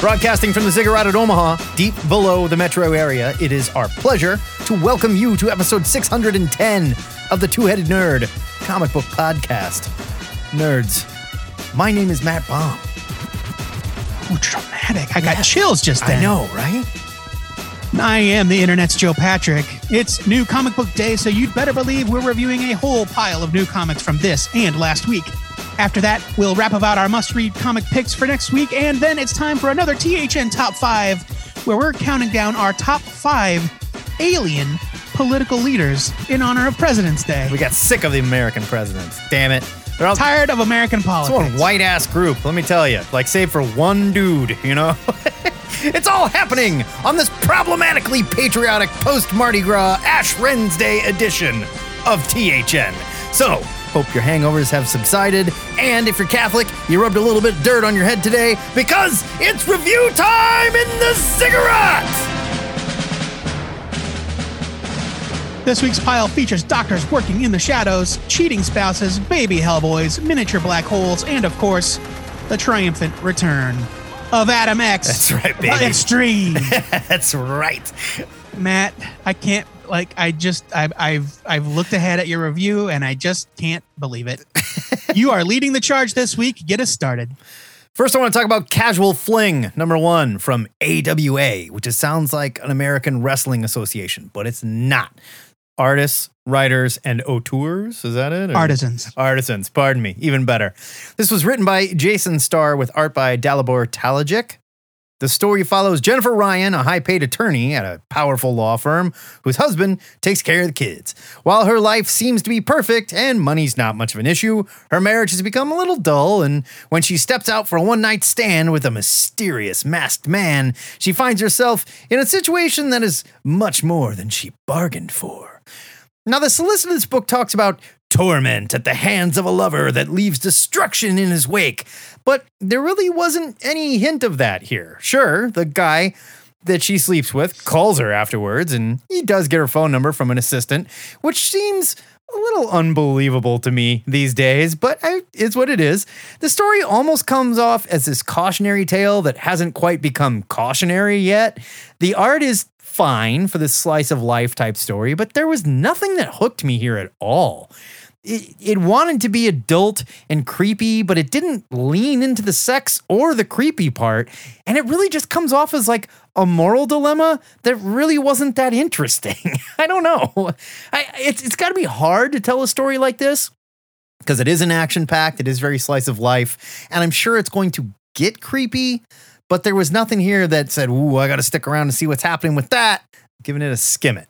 Broadcasting from the Ziggurat at Omaha, deep below the metro area, it is our pleasure to welcome you to episode 610 of the Two Headed Nerd comic book podcast. Nerds, my name is Matt Baum. Ooh, dramatic. I got chills just then. I know, right? I am the internet's Joe Patrick. It's new comic book day, so you'd better believe we're reviewing a whole pile of new comics from this and last week. After that, we'll wrap about our must read comic picks for next week, and then it's time for another THN Top 5, where we're counting down our top five alien political leaders in honor of President's Day. We got sick of the American presidents. Damn it. They're all Tired of American politics. It's one white ass group, let me tell you. Like, save for one dude, you know? it's all happening on this problematically patriotic post Mardi Gras Ash Wednesday edition of THN. So, hope your hangovers have subsided. And if you're Catholic, you rubbed a little bit of dirt on your head today because it's review time in the Ziggurat! This week's pile features doctors working in the shadows, cheating spouses, baby hellboys, miniature black holes, and of course, the triumphant return of Adam X. That's right, baby. Extreme. That's right. Matt, I can't like I just I've I've I've looked ahead at your review and I just can't believe it. you are leading the charge this week. Get us started. First, I want to talk about Casual Fling, number one from AWA, which is, sounds like an American Wrestling Association, but it's not. Artists, writers, and auteurs, is that it? Or- Artisans. Artisans, pardon me, even better. This was written by Jason Starr with art by Dalibor Talajic. The story follows Jennifer Ryan, a high paid attorney at a powerful law firm whose husband takes care of the kids. While her life seems to be perfect and money's not much of an issue, her marriage has become a little dull. And when she steps out for a one night stand with a mysterious masked man, she finds herself in a situation that is much more than she bargained for. Now, the solicitor of this book talks about torment at the hands of a lover that leaves destruction in his wake, but there really wasn't any hint of that here. Sure, the guy that she sleeps with calls her afterwards, and he does get her phone number from an assistant, which seems a little unbelievable to me these days, but I, it's what it is. The story almost comes off as this cautionary tale that hasn't quite become cautionary yet. The art is fine for this slice of life type story, but there was nothing that hooked me here at all. It, it wanted to be adult and creepy, but it didn't lean into the sex or the creepy part. And it really just comes off as like a moral dilemma that really wasn't that interesting. I don't know. I, it's it's got to be hard to tell a story like this because it is an action packed, it is very slice of life, and I'm sure it's going to get creepy. But there was nothing here that said, "Ooh, I got to stick around to see what's happening with that." I'm Giving it a skim it.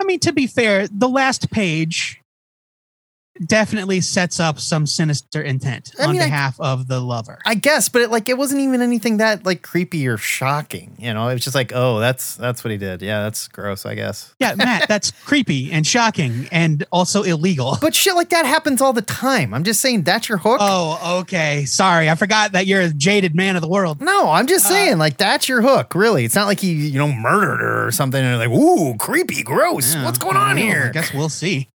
I mean, to be fair, the last page definitely sets up some sinister intent I on mean, I- behalf of the lover. I guess, but it, like it wasn't even anything that like creepy or shocking. You know, it was just like, oh, that's that's what he did. Yeah, that's gross. I guess. yeah, Matt, that's creepy and shocking and also illegal. But shit like that happens all the time. I'm just saying that's your hook. Oh, okay. Sorry, I forgot that you're a jaded man of the world. no, I'm just uh, saying like that's your hook. Really, it's not like he you know murdered her or something. And like, ooh, creepy, gross. Yeah, What's going I on know. here? I guess we'll see.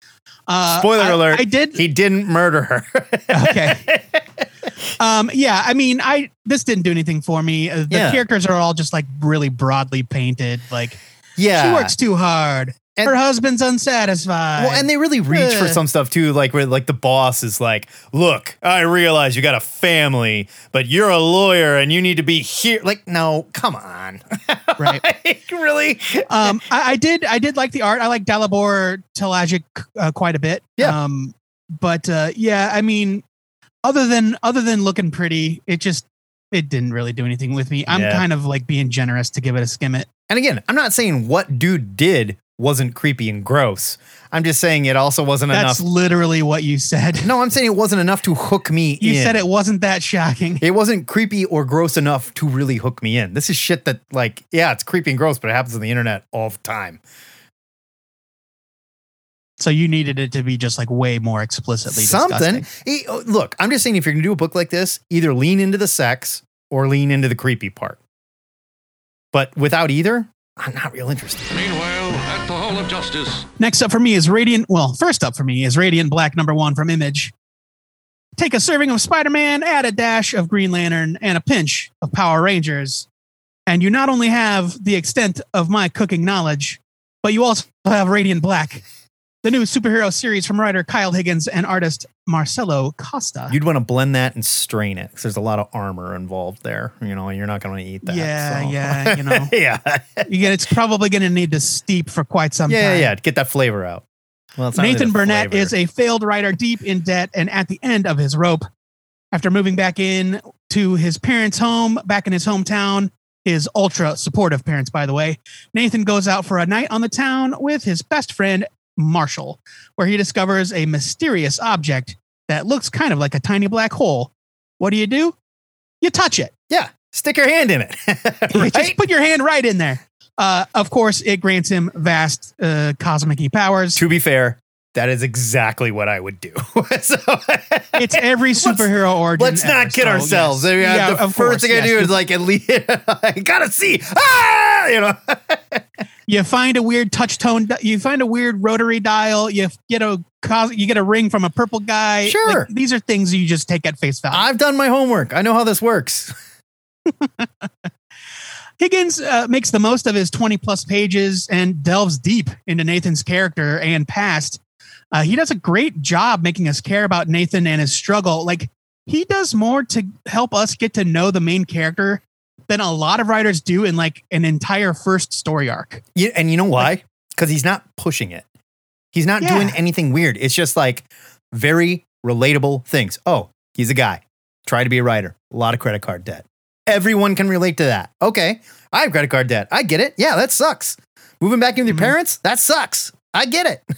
Uh, Spoiler I- alert. I did. He didn't murder her. okay. um. Yeah. I mean, I this didn't do anything for me. Uh, the Yeah. characters are all just like really broadly painted. Like yeah. she works too hard. And- Her husband's unsatisfied. Well, and they really reach for some stuff too, like where like the boss is like, "Look, I realize you got a family, but you're a lawyer and you need to be here." Like, no, come on, Right. Like, really? um, I, I did. I did like the art. I like Dalibor Talajic uh, quite a bit. Yeah. Um, but uh, yeah, I mean, other than other than looking pretty, it just it didn't really do anything with me. I'm Yeah. kind of like being generous to give it a skim it. And again, I'm not saying what dude did wasn't creepy and gross. I'm just saying it also wasn't That's enough. That's literally what you said. No, I'm saying it wasn't enough to hook me You in. said it wasn't that shocking. It wasn't creepy or gross enough to really hook me in. This is shit that, like, yeah, it's creepy and gross, but it happens on the internet all the time. So you needed it to be just like way more explicitly Something. disgusting. E- oh, Look, I'm just saying if you're going to do a book like this, either lean into the sex or lean into the creepy part. But without either, I'm not real interested. Meanwhile, at the Hall of Justice. Next up for me is Radiant. Well, first up for me is Radiant Black number one from Image. Take a serving of Spider Man, add a dash of Green Lantern, and a pinch of Power Rangers. And you not only have the extent of my cooking knowledge, but you also have Radiant Black, the new superhero series from writer Kyle Higgins and artist Marcelo Costa. You'd want to blend that and strain it because there's a lot of armor involved there. You know, you're not going to eat that. Yeah, so. yeah, you know. yeah. You get, it's probably going to need to steep for quite some yeah, time. yeah, yeah, Get that flavor out. Well, it's really Nathan the Burnett flavor. is a failed writer deep in debt and at the end of his rope. After moving back in to his parents' home, back in his hometown, his ultra supportive parents, by the way, Nathan goes out for a night on the town with his best friend, Marshall, where he discovers a mysterious object that looks kind of like a tiny black hole. What do you do? You touch it. yeah. Stick your hand in it. right? Just put your hand right in there. Uh, of course, it grants him vast uh, cosmic powers. to be fair, that is exactly what I would do. so, It's every superhero origin. Let's ever, not kid so, ourselves. yes. I mean, Yeah, the first course, thing I yes. do is like at least I gotta see. Ah, you know. you find a weird touch tone. You find a weird rotary dial. You get a you get a ring from a purple guy. Sure. Like, these are things you just take at face value. I've done my homework. I know how this works. Higgins uh, makes the most of his 20 plus pages and delves deep into Nathan's character and past. Uh, he does a great job making us care about Nathan and his struggle. Like he does more to help us get to know the main character than a lot of writers do in like an entire first story arc. Yeah, and you know why? Because he's not pushing it. He's not Yeah. doing anything weird. It's just like very relatable things. Oh, he's a guy. Try to be a writer. A lot of credit card debt. Everyone can relate to that. Okay, I have credit card debt. I get it. Yeah, that sucks. Moving back in with your Mhm. parents, that sucks. I get it.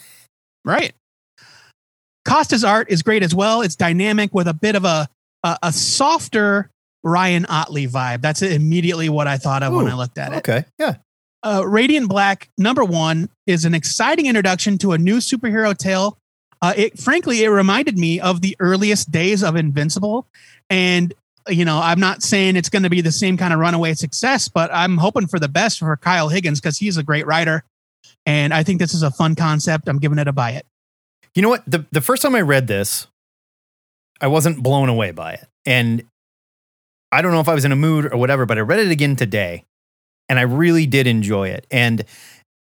Right. Costa's art is great as well. It's dynamic with a bit of a a, a softer Ryan Ottley vibe. That's immediately what I thought of when I looked at it. Okay, yeah. Uh, Radiant Black number one is an exciting introduction to a new superhero tale. Uh, it frankly, it reminded me of the earliest days of Invincible, and you know, I'm not saying it's going to be the same kind of runaway success, but I'm hoping for the best for Kyle Higgins because he's a great writer, and I think this is a fun concept. I'm giving it a buy it. You know what? The the first time I read this, I wasn't blown away by it. And I don't know if I was in a mood or whatever, but I read it again today and I really did enjoy it. And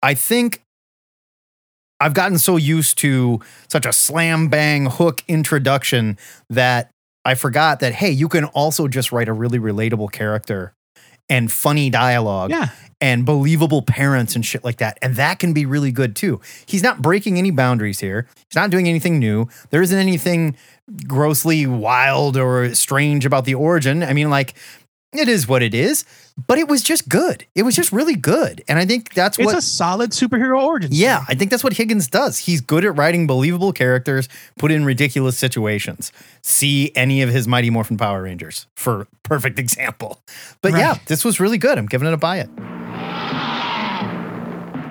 I think I've gotten so used to such a slam bang hook introduction that I forgot that hey, you can also just write a really relatable character and funny dialogue Yeah. And believable parents and shit like that. And that can be really good too. He's not breaking any boundaries here. He's not doing anything new. There isn't anything grossly wild or strange about the origin. I mean, like, it is what it is, but it was just good. It was just really good. And I think that's It's what a solid superhero origin. story. yeah, I think that's what Higgins does. He's good at writing believable characters put in ridiculous situations. See any of his Mighty Morphin Power Rangers for perfect example. But yeah, this was really good. I'm giving it a buy it.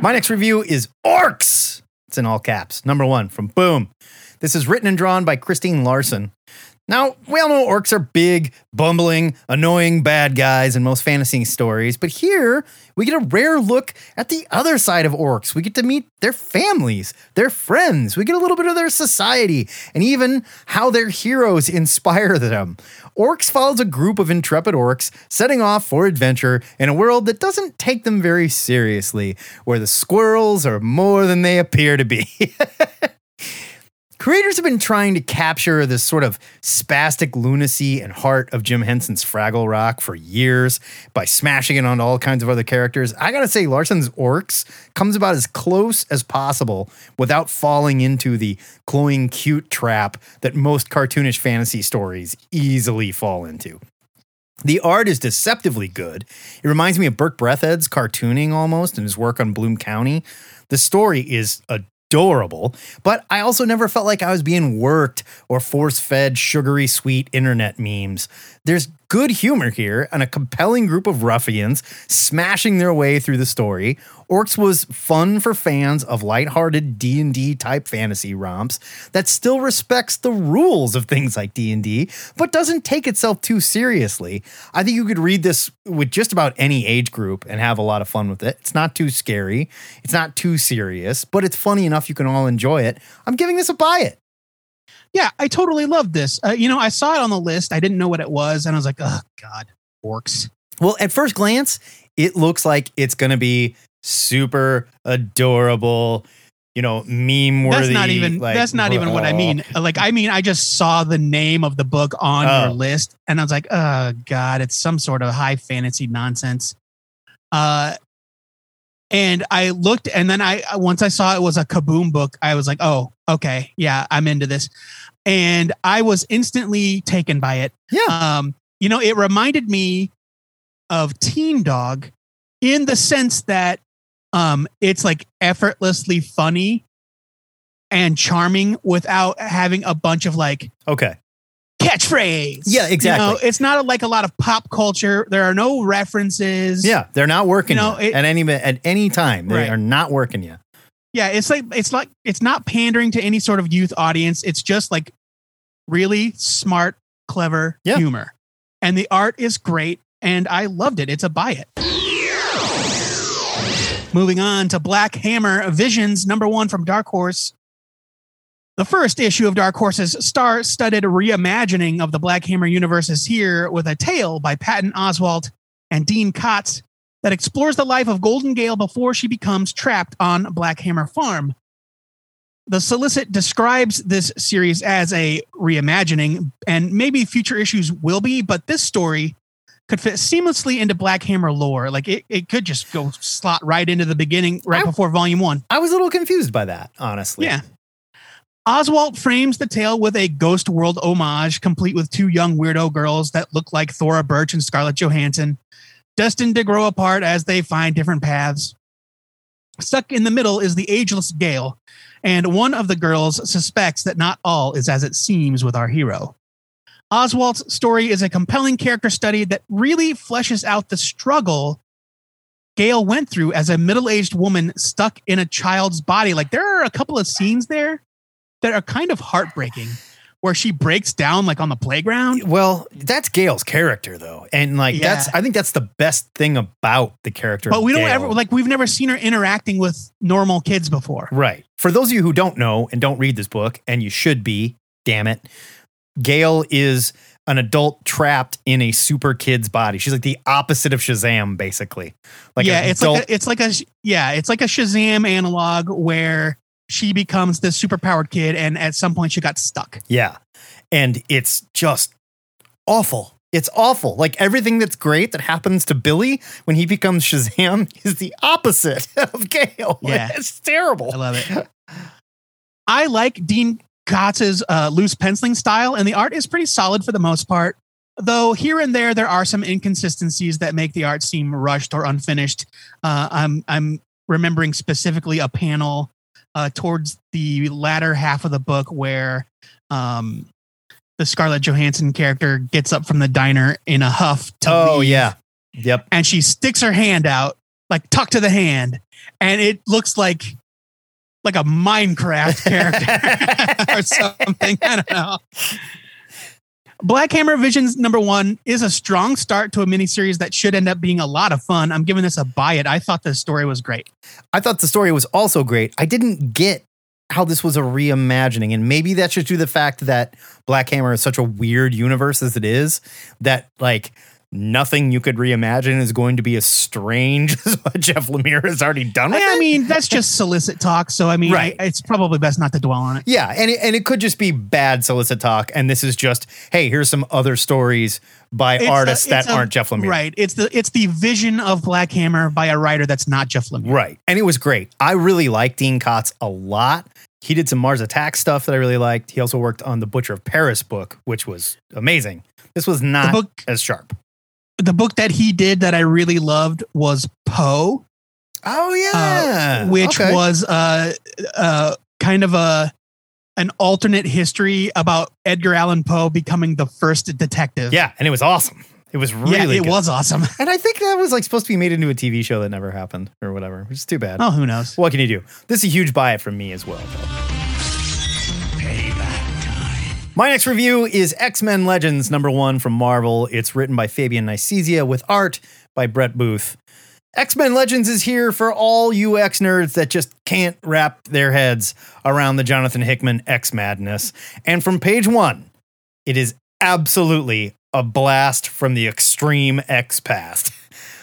My next review is Orcs. It's in all caps. Number one from Boom. This is written and drawn by Christine Larsen. Now, we all know orcs are big, bumbling, annoying bad guys in most fantasy stories, but here we get a rare look at the other side of orcs. We get to meet their families, their friends, we get a little bit of their society, and even how their heroes inspire them. Orcs follows a group of intrepid orcs setting off for adventure in a world that doesn't take them very seriously, where the squirrels are more than they appear to be. Creators have been trying to capture this sort of spastic lunacy and heart of Jim Henson's Fraggle Rock for years by smashing it onto all kinds of other characters. I gotta say, Larsen's Orcs comes about as close as possible without falling into the cloying cute trap that most cartoonish fantasy stories easily fall into. The art is deceptively good. It reminds me of Burke Breathed's cartooning almost and his work on Bloom County. The story is adorable, but I also never felt like I was being worked or force fed sugary sweet internet memes. There's good humor here and a compelling group of ruffians smashing their way through the story. Orcs was fun for fans of lighthearted D&D type fantasy romps that still respects the rules of things like D&D but doesn't take itself too seriously. I think you could read this with just about any age group and have a lot of fun with it. It's not too scary, it's not too serious, but it's funny enough you can all enjoy it. I'm giving this a buy it. Yeah, I totally loved this. Uh, you know, I saw it on the list. I didn't know what it was, and I was like, "Oh God, orcs." Well, at first glance, it looks like it's going to be super adorable, you know, meme worthy. That's not even. like, that's not even what I mean. Like, I mean, I just saw the name of the book on Oh. your list, and I was like, "Oh God, it's some sort of high fantasy nonsense." Uh, and I looked, and then I once I saw it was a Kaboom book, I was like, "Oh, okay, yeah, I'm into this," and I was instantly taken by it. Yeah. Um, you know, it reminded me of Teen Dog in the sense that um it's like effortlessly funny and charming without having a bunch of like Okay. Catchphrase. Yeah, exactly. You know, it's not like a lot of pop culture. There are no references. Yeah, they're not working You know, it- at any at any time. They Right. are not working yet. Yeah, it's like it's like it's not pandering to any sort of youth audience. It's just like really smart, clever Yeah. humor. And the art is great and I loved it. It's a buy it. Moving on to Black Hammer Visions number 1 from Dark Horse. The first issue of Dark Horse's star-studded reimagining of the Black Hammer universe is here with a tale by Patton Oswalt and Dean Kotz that explores the life of Golden Gail before she becomes trapped on Black Hammer Farm. The solicit describes this series as a reimagining, and maybe future issues will be, but this story could fit seamlessly into Black Hammer lore. Like it, it could just go slot right into the beginning right I- before volume one. I was a little confused by that, honestly. Yeah. Oswalt frames the tale with a Ghost World homage, complete with two young weirdo girls that look like Thora Birch and Scarlett Johansson, destined to grow apart as they find different paths. Stuck in the middle is the ageless Gail, and one of the girls suspects that not all is as it seems with our hero. Oswalt's story is a compelling character study that really fleshes out the struggle Gail went through as a middle aged woman stuck in a child's body. Like, there are a couple of scenes there that are kind of heartbreaking where she breaks down, like on the playground. Well, that's Gail's character though. And like Yeah. that's I think that's the best thing about the character. But we don't Gail. ever, like, we've never seen her interacting with normal kids before. Right. For those of you who don't know and don't read this book, and you should be, damn it, Gail is an adult trapped in a super kid's body. She's like the opposite of Shazam, basically. Like yeah, it's adult, like a, it's like a yeah, it's like a Shazam analog where she becomes this superpowered kid, and at some point she got stuck. yeah, and it's just awful. It's awful. Like everything that's great that happens to Billy when he becomes Shazam is the opposite of Gail. Yeah. it's terrible. I love it. I like Dean Kotz's uh, loose penciling style, and the art is pretty solid for the most part. Though here and there, there are some inconsistencies that make the art seem rushed or unfinished. Uh, I'm I'm remembering specifically a panel uh, towards the latter half of the book where um, the Scarlett Johansson character gets up from the diner in a huff. To Oh leave yeah, yep. and she sticks her hand out, like tuck to the hand, and it looks like like a Minecraft character or something. I don't know. Black Hammer Visions number one is a strong start to a miniseries that should end up being a lot of fun. I'm giving this a buy it. I thought the story was great. I thought the story was also great. I didn't get how this was a reimagining, and maybe that's just due to the fact that Black Hammer is such a weird universe as it is that like nothing you could reimagine is going to be as strange as what Jeff Lemire has already done with I it. mean, that's just solicit talk. So I mean, Right. I- it's probably best not to dwell on it. yeah, and it, and it could just be bad solicit talk, and this is just hey, here's some other stories by It's artists a- that a- aren't Jeff Lemire. Right. It's the it's the vision of Black Hammer by a writer that's not Jeff Lemire. Right. And it was great. I really liked Dean Kotz a lot. He did some Mars Attack stuff that I really liked. He also worked on the Butcher of Paris book, which was amazing. This was not book- as sharp. The book that he did that I really loved was Poe. Oh uh, which was uh, uh, kind of a an alternate history about Edgar Allan Poe becoming the first detective. yeah, and it was awesome. It was really yeah, it good. was awesome. And I think that was like supposed to be made into a TV show that never happened or whatever, which is too bad. Oh, who knows? What can you do? This is a huge buy it from me as well. though. My next review is X Men Legends number one from Marvel. It's written by Fabian Nicieza with art by Brett Booth. X Men Legends is here for all you X nerds that just can't wrap their heads around the Jonathan Hickman X madness. And from page one, it is absolutely a blast from the extreme X past.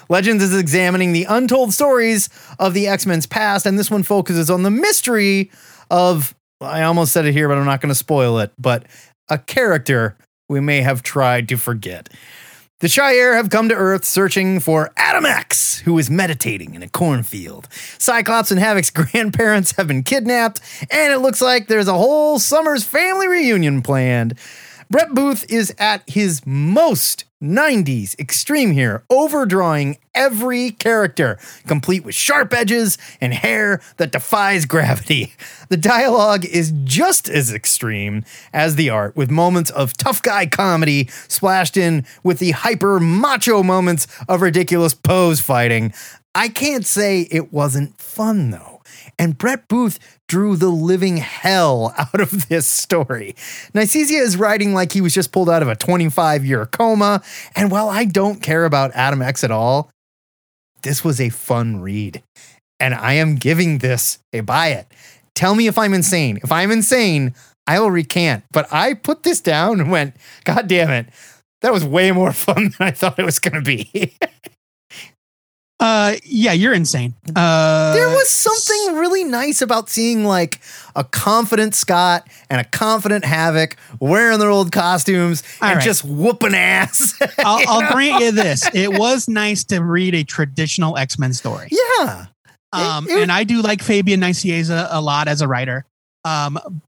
Legends is examining the untold stories of the X Men's past, and this one focuses on the mystery of, I almost said it here, but I'm not going to spoil it, but a character we may have tried to forget. The Shi'ar have come to Earth searching for Adam X, who is meditating in a cornfield. Cyclops and Havoc's grandparents have been kidnapped, and it looks like there's a whole Summers family reunion planned. Brett Booth is at his most 90s extreme here, overdrawing every character, complete with sharp edges and hair that defies gravity. The dialogue is just as extreme as the art, with moments of tough guy comedy splashed in with the hyper macho moments of ridiculous pose fighting. I can't say it wasn't fun though. And Brett Booth drew the living hell out of this story. Nicieza is writing like he was just pulled out of a 25 year coma. And while I don't care about Adam X at all, this was a fun read. And I am giving this a buy it. Tell me if I'm insane. If I'm insane, I will recant. But I put this down and went, God damn it. That was way more fun than I thought it was going to be. Uh, yeah, you're insane. Uh, there was something really nice about seeing like a confident Scott and a confident Havoc wearing their old costumes and right. just whooping ass. I'll, I'll grant you this. It was nice to read a traditional X Men story. yeah. Um, it- and I do like Fabian Nicieza a lot as a writer. Um,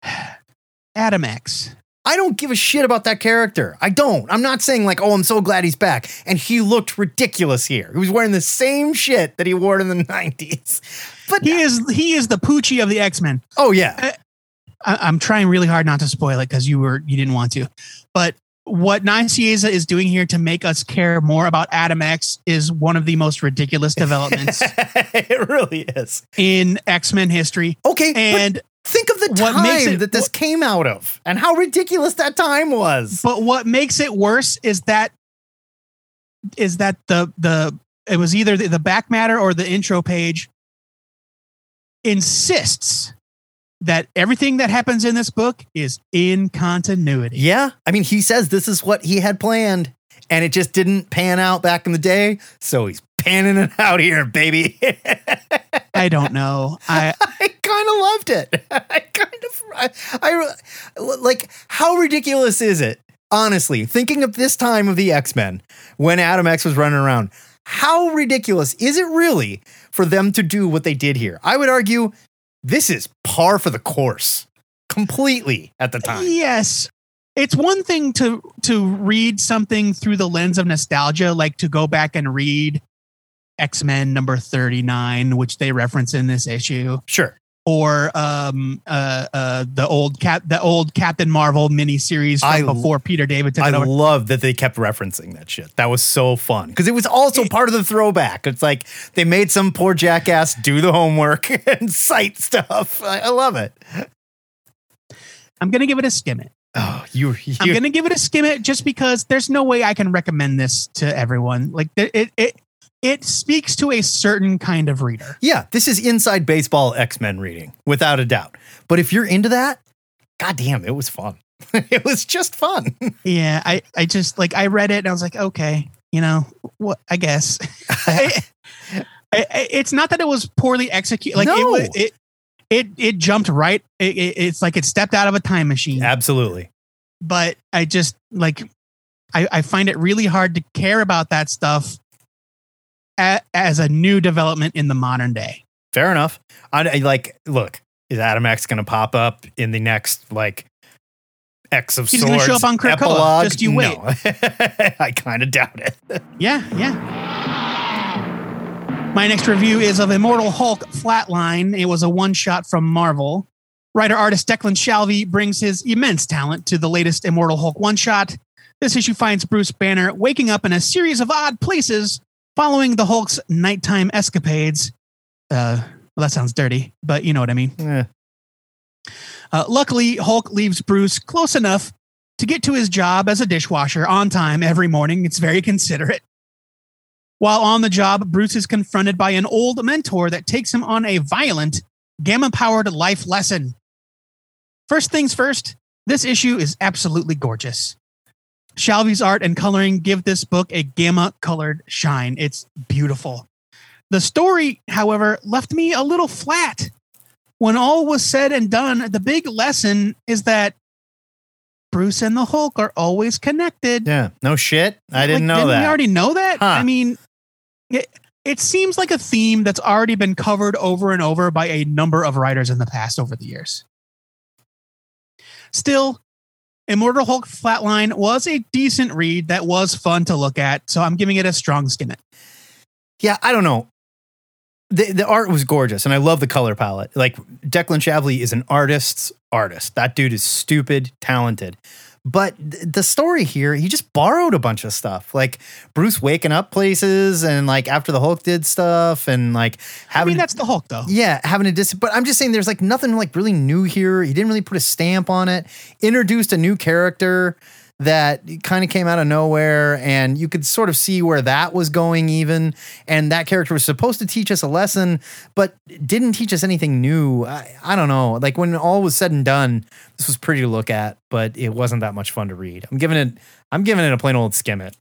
Adam X. I don't give a shit about that character. I don't. I'm not saying like, oh, I'm so glad he's back. And he looked ridiculous here. He was wearing the same shit that he wore in the 90s. But He is he is the Poochie of the X Men. oh yeah. Uh, I, I'm trying really hard not to spoil it because you were you didn't want to, but what Nicieza is doing here to make us care more about Adam X is one of the most ridiculous developments it really is. in X Men history. Okay, And think of the what time it- that this came out of and how ridiculous that time was. but what makes it worse is that is that the the it was either the, the back matter or the intro page insists that everything that happens in this book is in continuity. Yeah. I mean, he says this is what he had planned, and it just didn't pan out back in the day. So he's panning it out here, baby. I don't know. I I of loved it. I kind of, I, I, like, how ridiculous is it? Honestly, thinking of this time of the X Men when Adam X was running around, how ridiculous is it really for them to do what they did here? I would argue this is par for the course completely at the time. Yes. It's one thing to to read something through the lens of nostalgia, like to go back and read X Men number thirty nine, which they reference in this issue, Sure. Or um, uh, uh, the old cap, the old Captain Marvel miniseries from I- before Peter David took I over. love that they kept referencing that shit. That was so fun because it was also part of the throwback. It's like they made some poor jackass do the homework and cite stuff. I, I love it. I'm gonna give it a skim it. Oh, you, you I'm gonna give it a skim it just because there's no way I can recommend this to everyone. Like it it it, it speaks to a certain kind of reader. yeah, this is inside baseball X Men reading without a doubt. But if you're into that, goddamn, it was fun. it was just fun. Yeah, I, I just like I read it and I was like, okay, you know, what I guess. I- I- it's not that it was poorly executed. Like it No. was, it, it, it jumped right. It, it- it's like it stepped out of a time machine. Absolutely. But I just like, I, I find it really hard to care about that stuff a, as a new development in the modern day. Fair enough. I, like. Look, is Adam X going to pop up in the next like X of He's Swords show up on Krakoa. epilogue? Just you wait. No. I kind of doubt it. Yeah, yeah. My next review is of Immortal Hulk Flatline. It was a one shot from Marvel. Writer artist Declan Shalvey brings his immense talent to the latest Immortal Hulk one shot. This issue finds Bruce Banner waking up in a series of odd places following the Hulk's nighttime escapades. Uh, well, that sounds dirty, but you know what I mean. Eh. Uh, luckily, Hulk leaves Bruce close enough to get to his job as a dishwasher on time every morning. It's very considerate. While on the job, Bruce is confronted by an old mentor that takes him on a violent, gamma powered life lesson. First things first, this issue is absolutely gorgeous. Shalvey's art and coloring give this book a gamma colored shine. It's beautiful. The story, however, left me a little flat. When all was said and done, the big lesson is that Bruce and the Hulk are always connected. Yeah. No shit. I didn't Like, know didn't that. We already know that. Huh. I mean, it, it seems like a theme that's already been covered over and over by a number of writers in the past over the years. Still, Immortal Hulk Flatline was a decent read that was fun to look at, so I'm giving it a strong skin it. Yeah, I don't know. The the art was gorgeous, and I love the color palette. Like Declan Shalvey is an artist's artist. That dude is stupid, talented. But th- the story here, he just borrowed a bunch of stuff, like Bruce waking up places, and like after the Hulk did stuff, and like I having mean, that's the Hulk, though. yeah, having a dis. But I'm just saying, there's like nothing like really new here. He didn't really put a stamp on it. Introduced a new character that kind of came out of nowhere, and you could sort of see where that was going. Even, and that character was supposed to teach us a lesson, but didn't teach us anything new. I, I don't know. Like when all was said and done, this was pretty to look at, but it wasn't that much fun to read. I'm giving it. I'm giving it a plain old skim it.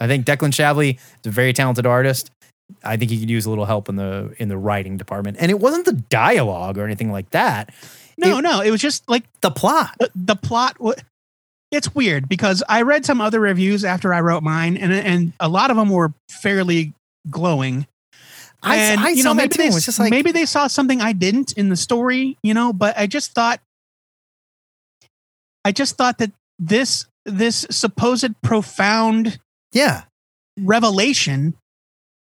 I think Declan Shalvey is a very talented artist. I think he could use a little help in the in the writing department. And it wasn't the dialogue or anything like that. No, It- no, it was just like The plot. the, the plot. It's weird because I read some other reviews after I wrote mine, and and a lot of them were fairly glowing. I, and I you know maybe they was just like maybe they saw something I didn't in the story, you know. But I just thought, I just thought that this this supposed profound yeah. revelation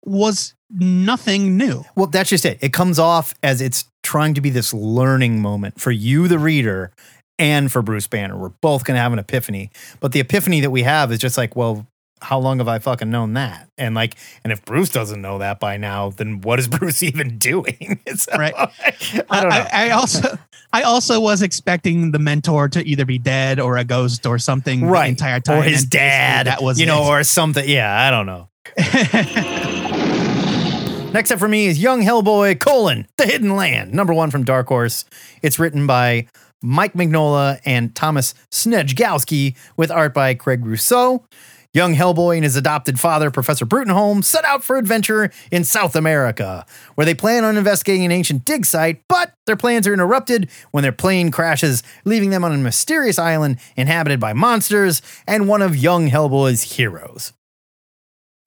was nothing new. Well, that's just it. It comes off as it's trying to be this learning moment for you, the reader, and for Bruce Banner. We're both going to have an epiphany. But the epiphany that we have is just like, well, how long have I fucking known that? And like, and if Bruce doesn't know that by now, then what is Bruce even doing? So, Right. I don't know. I, I also I also was expecting the mentor to either be dead or a ghost or something right. the entire time. or his and dad. That was you know, it. or something. Yeah, I don't know. Next up for me is Young Hellboy, colon, The Hidden Land, number one from Dark Horse. It's written by Mike Mignola and Thomas Sniegoski with art by Craig Rousseau. Young Hellboy and his adopted father, Professor Bruttenholm, set out for adventure in South America, where they plan on investigating an ancient dig site, but their plans are interrupted when their plane crashes, leaving them on a mysterious island inhabited by monsters and one of Young Hellboy's heroes.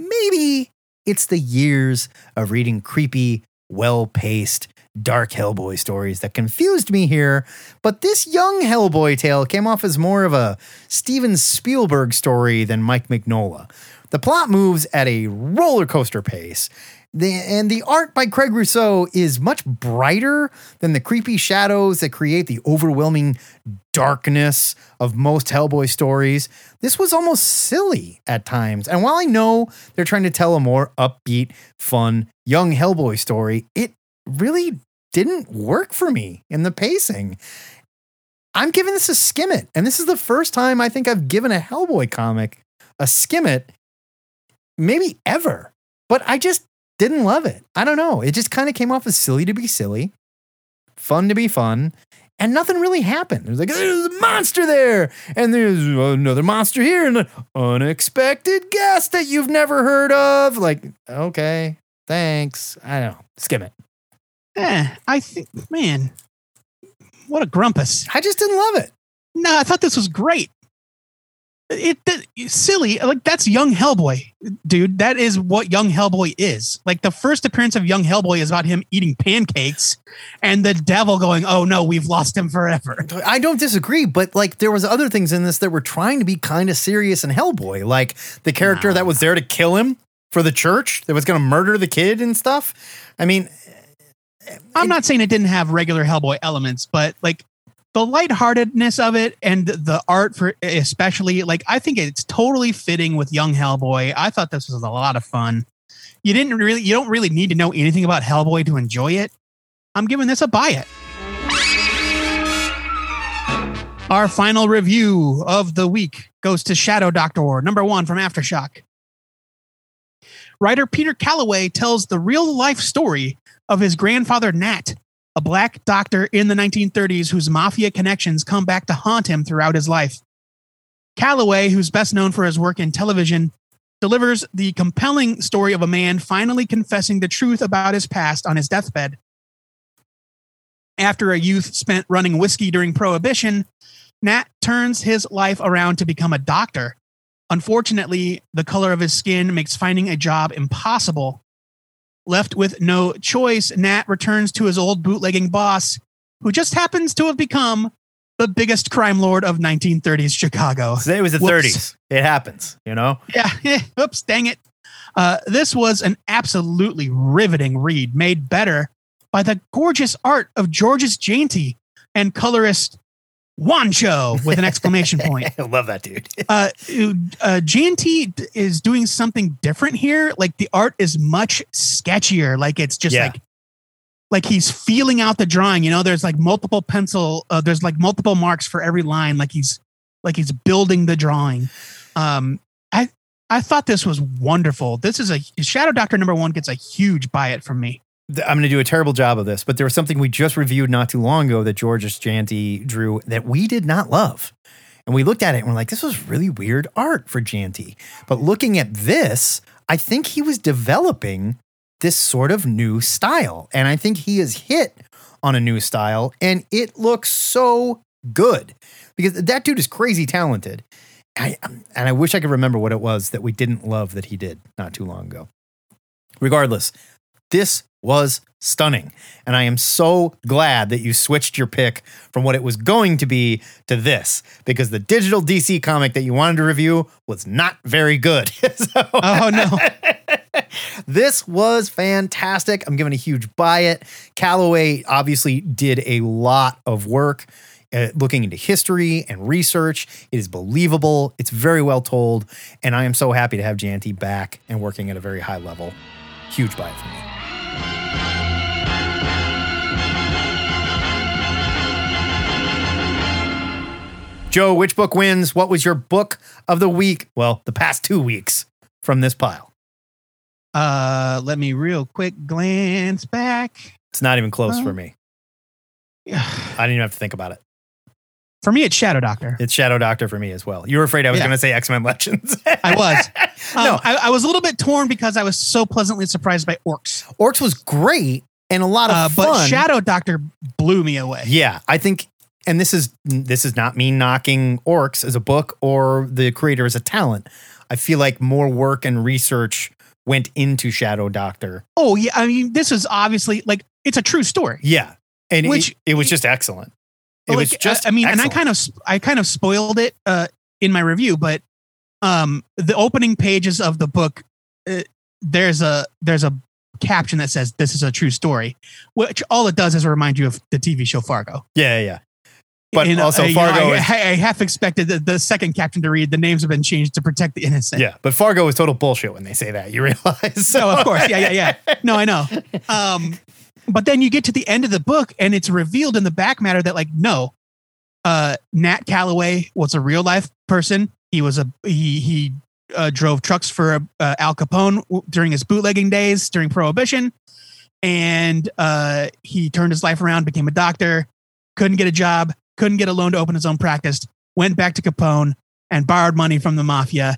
Maybe it's the years of reading creepy, well paced, dark Hellboy stories that confused me here, but this young Hellboy tale came off as more of a Steven Spielberg story than Mike Mignola. The plot moves at a roller coaster pace. The, and the art by Craig Rousseau is much brighter than the creepy shadows that create the overwhelming darkness of most Hellboy stories. This was almost silly at times. And while I know they're trying to tell a more upbeat, fun, young Hellboy story, it really didn't work for me in the pacing. I'm giving this a skim it. And this is the first time I think I've given a Hellboy comic a skim it, maybe ever. But I just didn't love it. I don't know. It just kind of came off as silly to be silly, fun to be fun, and nothing really happened. There's like, there's a monster there, and there's another monster here, and an unexpected guest that you've never heard of. Like, okay, thanks. I don't know. Skim it. Eh, I think, man, what a grumpus. I just didn't love it. No, I thought this was great. It, it silly like that's young Hellboy, dude. That is what young Hellboy is. Like the first appearance of young Hellboy is about him eating pancakes, and the devil going, "Oh no, we've lost him forever." I don't disagree, but like there was other things in this that were trying to be kind of serious and Hellboy, like the character that was there to kill him for the church that was going to murder the kid and stuff. I mean, I'm not saying it didn't have regular Hellboy elements, but like the lightheartedness of it and the art for especially like I think it's totally fitting with young Hellboy. I thought this was a lot of fun. You didn't really you don't really need to know anything about Hellboy to enjoy it. I'm giving this a buy it. Our final review of the week goes to Shadow Doctor, number one from Aftershock. Writer Peter Calloway tells the real life story of his grandfather Nat, a black doctor in the 1930s whose mafia connections come back to haunt him throughout his life. Calloway, who's best known for his work in television, delivers the compelling story of a man finally confessing the truth about his past on his deathbed. After a youth spent running whiskey during Prohibition, Nat turns his life around to become a doctor. Unfortunately, the color of his skin makes finding a job impossible. Left with no choice, Nat returns to his old bootlegging boss, who just happens to have become the biggest crime lord of 1930s Chicago. It was the Whoops. 30s. It happens, you know? Yeah, oops, dang it. Uh, this was an absolutely riveting read, made better by the gorgeous art of Georges Jeanty and colorist Wancho with an exclamation point. I love that dude. Uh, uh, Jeanty is doing something different here. Like the art is much sketchier. Like it's just Yeah. like, like he's feeling out the drawing. You know, there's like multiple pencil. Uh, there's like multiple marks for every line. Like he's like he's building the drawing. Um, I I thought this was wonderful. This is a Shadow Doctor number one gets a huge buy it from me. I'm going to do a terrible job of this, but there was something we just reviewed not too long ago that Georges Jeanty drew that we did not love. And we looked at it and we're like, this was really weird art for Jeanty. But looking at this, I think he was developing this sort of new style. And I think he has hit on a new style and it looks so good because that dude is crazy talented. I, um, and I wish I could remember what it was that we didn't love that he did not too long ago. Regardless, this was stunning. And I am so glad that you switched your pick from what it was going to be to this because the digital DC comic that you wanted to review was not very good. So- Oh no, this was fantastic. I'm giving a huge buy it. Calloway obviously did a lot of work uh, looking into history and research. It is believable. It's very well told. And I am so happy to have Jeanty back and working at a very high level. Huge buy for me. Joe, which book wins? What was your book of the week? Well, the past two weeks from this pile. uh, let me real quick glance back. It's not even close for me. Yeah. I didn't even have to think about it. For me, it's Shadow Doctor. It's Shadow Doctor for me as well. You were afraid I was Yeah. going to say X Men Legends. I was. Um, no, I, I was a little bit torn because I was so pleasantly surprised by Orcs. Orcs was great and a lot of Uh, fun. but Shadow Doctor blew me away. Yeah, I think, and this is this is not me knocking Orcs as a book or the creator as a talent. I feel like more work and research went into Shadow Doctor. Oh yeah, I mean, this is obviously like it's a true story. Yeah, and Which- it, it was just excellent. It But, was just. I, mean, and I kind of I kind of spoiled it uh, in my review, but um, the opening pages of the book, uh, there's a there's a caption that says "This is a true story," which all it does is remind you of the TV show Fargo. yeah, yeah. But And, uh, also you know, Fargo I, is- I, half expected the, the second captain to read the names have been changed to protect the innocent. Yeah, but Fargo is total bullshit when they say that. You realize? So of course, yeah, yeah, yeah. No, I know. Um, but then you get to the end of the book, and it's revealed in the back matter that like no, uh, Nat Calloway was a real life person. He was a he he uh, drove trucks for uh, Al Capone w- during his bootlegging days during Prohibition, and uh, he turned his life around, became a doctor, couldn't get a job, couldn't get a loan to open his own practice, went back to Capone and borrowed money from the mafia.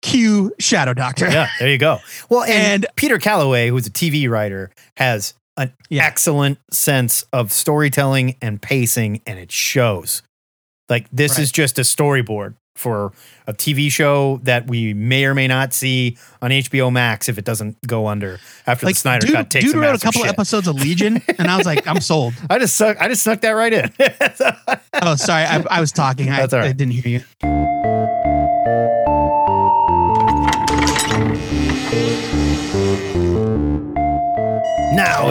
Cue Shadow Doctor. yeah, there you go. Well, and, And- Peter Calloway, who's a TV writer, has an Yeah. excellent sense of storytelling and pacing, and it shows. Like this Right. is just a storyboard for a TV show that we may or may not see on HBO Max if it doesn't go under after the Snyder dude, cut takes dude a wrote a couple shit. episodes of Legion, and I was like, I'm sold. I just suck. I just snuck that right in. Oh, sorry, I, I was talking. I, That's all right. I didn't hear you.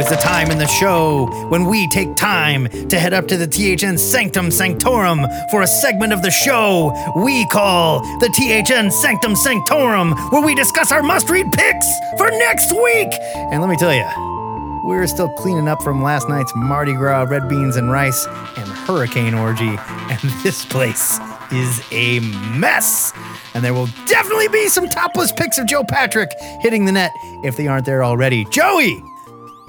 Is the time in the show when we take time to head up to the THN Sanctum Sanctorum for a segment of the show we call the THN Sanctum Sanctorum, where we discuss our must read picks for next week. And let me tell you, we're still cleaning up from last night's Mardi Gras red beans and rice and hurricane orgy, and this place is a mess. And there will definitely be some topless pics of Joe Patrick hitting the net if they aren't there already. Joey,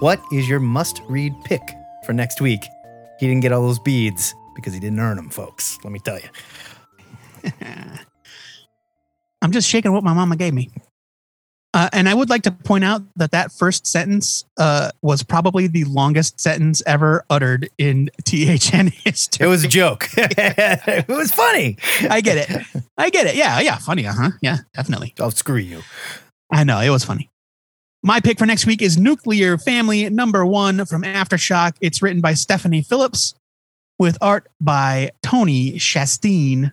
what is your must read pick for next week? He didn't get all those beads because he didn't earn them, folks. Let me tell you. I'm just shaking what my mama gave me. Uh, and I would like to point out that that first sentence uh, was probably the longest sentence ever uttered in THN history. It was a joke. it was funny. I get it. I get it. Yeah, yeah, funny, uh huh. Yeah, definitely. Oh, screw you. I know it was funny. My pick for next week is Nuclear Family Number One from Aftershock. It's written by Stephanie Phillips with art by Tony Shasteen.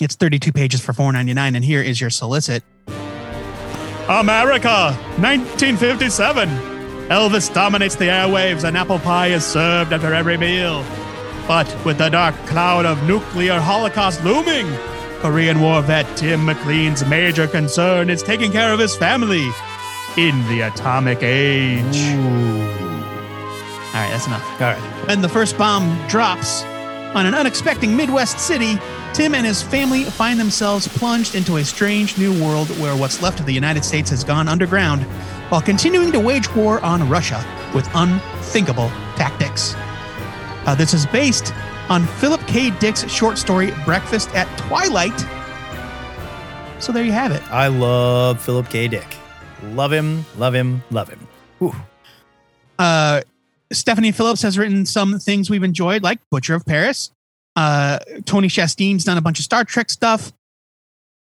It's 32 pages for $4.99, and here is your solicit. America, 1957. Elvis dominates the airwaves and apple pie is served after every meal. But with the dark cloud of nuclear holocaust looming, Korean War vet Tim McLean's major concern is taking care of his family in the atomic age. All right, that's enough. All right. When the first bomb drops on an unexpected Midwest city, Tim and his family find themselves plunged into a strange new world where what's left of the United States has gone underground while continuing to wage war on Russia with unthinkable tactics. Uh, this is based on Philip K. Dick's short story Breakfast at Twilight. So there you have it. I love Philip K. Dick. Love him, love him, love him. Uh, Stephanie Phillips has written some things we've enjoyed, like Butcher of Paris. Uh, Tony Shasteen's done a bunch of Star Trek stuff.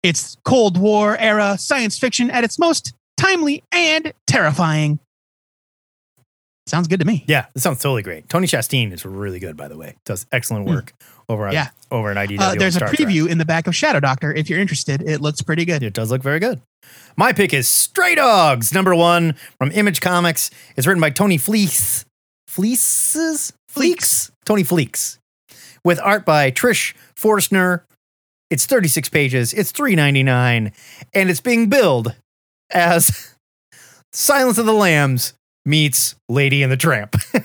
It's Cold War era science fiction at its most timely and terrifying. Sounds good to me. Yeah, this sounds totally great. Tony Shasteen is really good, by the way. Does excellent work over on Hmm. Yeah. over an IDW. Uh, there's a preview Trek. in the back of Shadow Doctor. If you're interested, it looks pretty good. It does look very good. My pick is Stray Dogs, number one from Image Comics. It's written by Tony Fleecs. Fleeces? Fleeks? Tony Fleecs. With art by Trish Forstner. It's 36 pages. It's $3.99. And it's being billed as Silence of the Lambs meets Lady and the Tramp.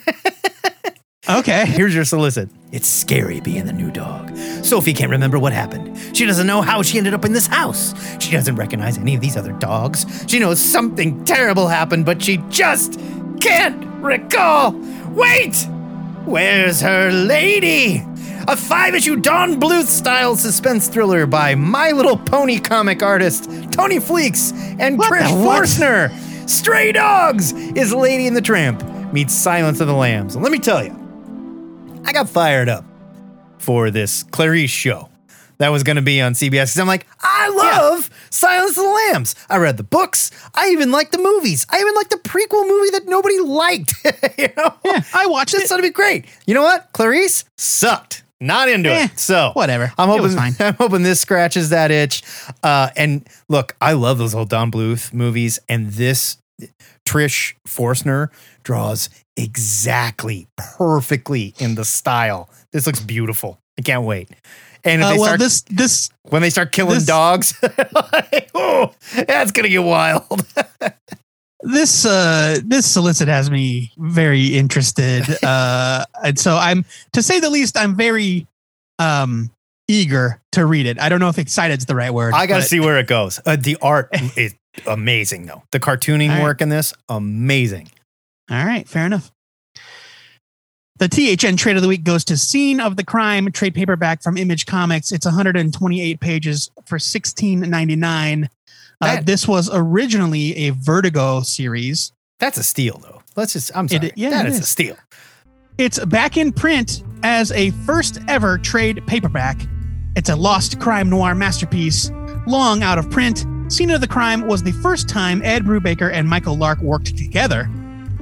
Okay. Here's your solicit. It's scary being the new dog. Sophie can't remember what happened. She doesn't know how she ended up in this house. She doesn't recognize any of these other dogs. She knows something terrible happened, but she just can't recall. Wait! Where's her lady? A five issue Don Bluth style suspense thriller by My Little Pony comic artist Tony Fleecs and What Trish the what? Forstner. Stray Dogs is Lady and the Tramp meets Silence of the Lambs. And let me tell you, I got fired up for this Clarice show that was going to be on CBS I'm like, I love Silence of the Lambs. I read the books. I even liked the movies. I even liked the prequel movie that nobody liked. you know, Yeah, I watched just it. thought it'd be great. You know what? Clarice sucked. Not into Eh, it. So whatever. I'm hoping. I'm hoping this scratches that itch. Uh, and look, I love those old Don Bluth movies, and this Trish Forstner draws exactly perfectly in the style. This looks beautiful. I can't wait. And if Uh, they well, start, this this when they start killing this- dogs, like, oh, that's gonna get wild. this uh this solicit has me very interested uh and so i'm to say the least i'm very um eager to read it i don't know if excited's the right word I got to but- see where it goes. Uh, the art is amazing, though. The cartooning right. work in this, amazing. all right fair enough the THN trade of the week goes to Scene of the Crime trade paperback from Image Comics. It's 128 pages for 16.99. Uh, That- this was originally a Vertigo series. That's a steal, though. Let's just. I'm sorry. yeah, that it is a steal. It's back in print as a first ever trade paperback. It's a lost crime noir masterpiece, long out of print. Scene of the Crime was the first time Ed Brubaker and Michael Lark worked together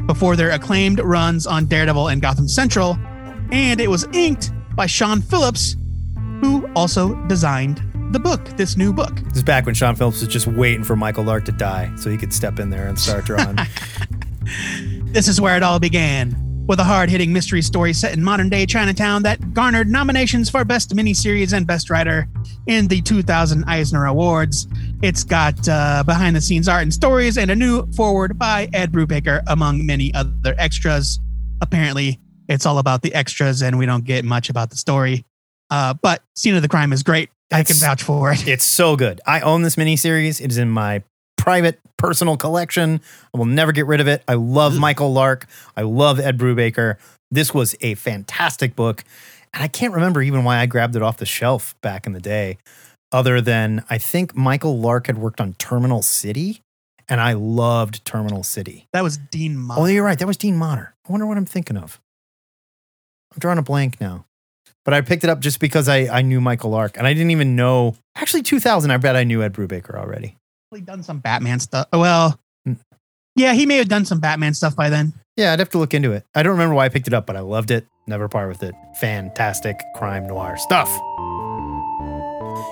before their acclaimed runs on Daredevil and Gotham Central, and it was inked by Sean Phillips, who also designed the book, this new book. This is back when Sean Phillips was just waiting for Michael Lark to die so he could step in there and start drawing. This is where it all began, with a hard hitting mystery story set in modern day Chinatown that garnered nominations for Best Miniseries and Best Writer in the 2000 Eisner Awards. It's got uh, behind the scenes art and stories and a new forward by Ed Brubaker, among many other extras. Apparently, it's all about the extras and we don't get much about the story. Uh, but Scene of the Crime is great. I can vouch for it. It's so good. I own this miniseries. It is in my private personal collection. I will never get rid of it. I love Michael Lark. I love Ed Brubaker. This was a fantastic book. And I can't remember even why I grabbed it off the shelf back in the day, other than I think Michael Lark had worked on Terminal City, and I loved Terminal City. That was Dean Motter. Oh, you're right. That was Dean Motter. I wonder what I'm thinking of. I'm drawing a blank now. But I picked it up just because I, I knew Michael Lark, and I didn't even know. Actually, 2000, I bet I knew Ed Brubaker already. Probably done some Batman stuff. Well, Hmm. yeah, he may have done some Batman stuff by then. Yeah, I'd have to look into it. I don't remember why I picked it up, but I loved it. Never part with it. Fantastic crime noir stuff.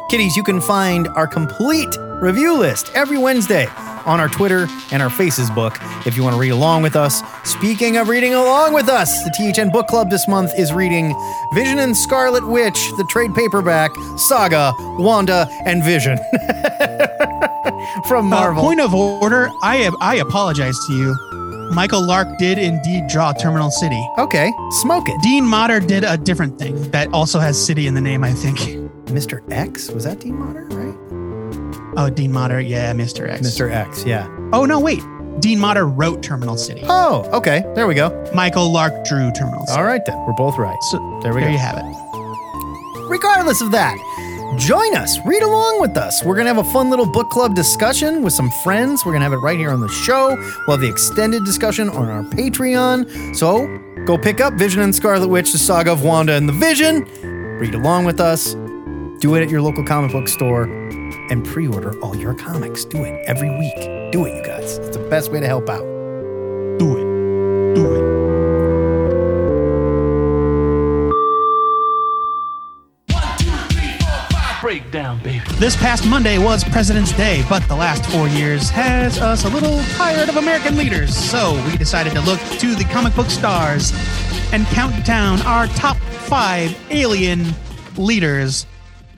Kitties, you can find our complete review list every Wednesday on our Twitter and our Facebook if you want to read along with us. Speaking of reading along with us, the THN Book Club this month is reading Vision and Scarlet Witch, the trade paperback saga, Wanda and Vision from Uh, Marvel. point of order, I am, I apologize to you. Michael Lark did indeed draw Terminal City. okay, smoke it. Dean Motter did a different thing that also has city in the name, I think. Mr. X? Was that Dean Motter, right? Oh, Dean Motter, yeah, Mr. X. Mr. X, yeah. Oh no, wait. Dean Motter wrote Terminal City. Oh, okay. There we go. Michael Lark drew Terminal City. All right, then. We're both right. So There we there go. you have it. Regardless of that, join us. Read along with us. We're going to have a fun little book club discussion with some friends. We're going to have it right here on the show. We'll have the extended discussion on our Patreon. So go pick up Vision and Scarlet Witch, the saga of Wanda and the Vision. Read along with us. Do it at your local comic book store and pre order all your comics. Do it every week. Do it, you guys. It's the best way to help out. Do it. Do it. Breakdown, baby. This past Monday was President's Day, but the last four years has us a little tired of American leaders. So we decided to look to the comic book stars and count down our top five alien leaders,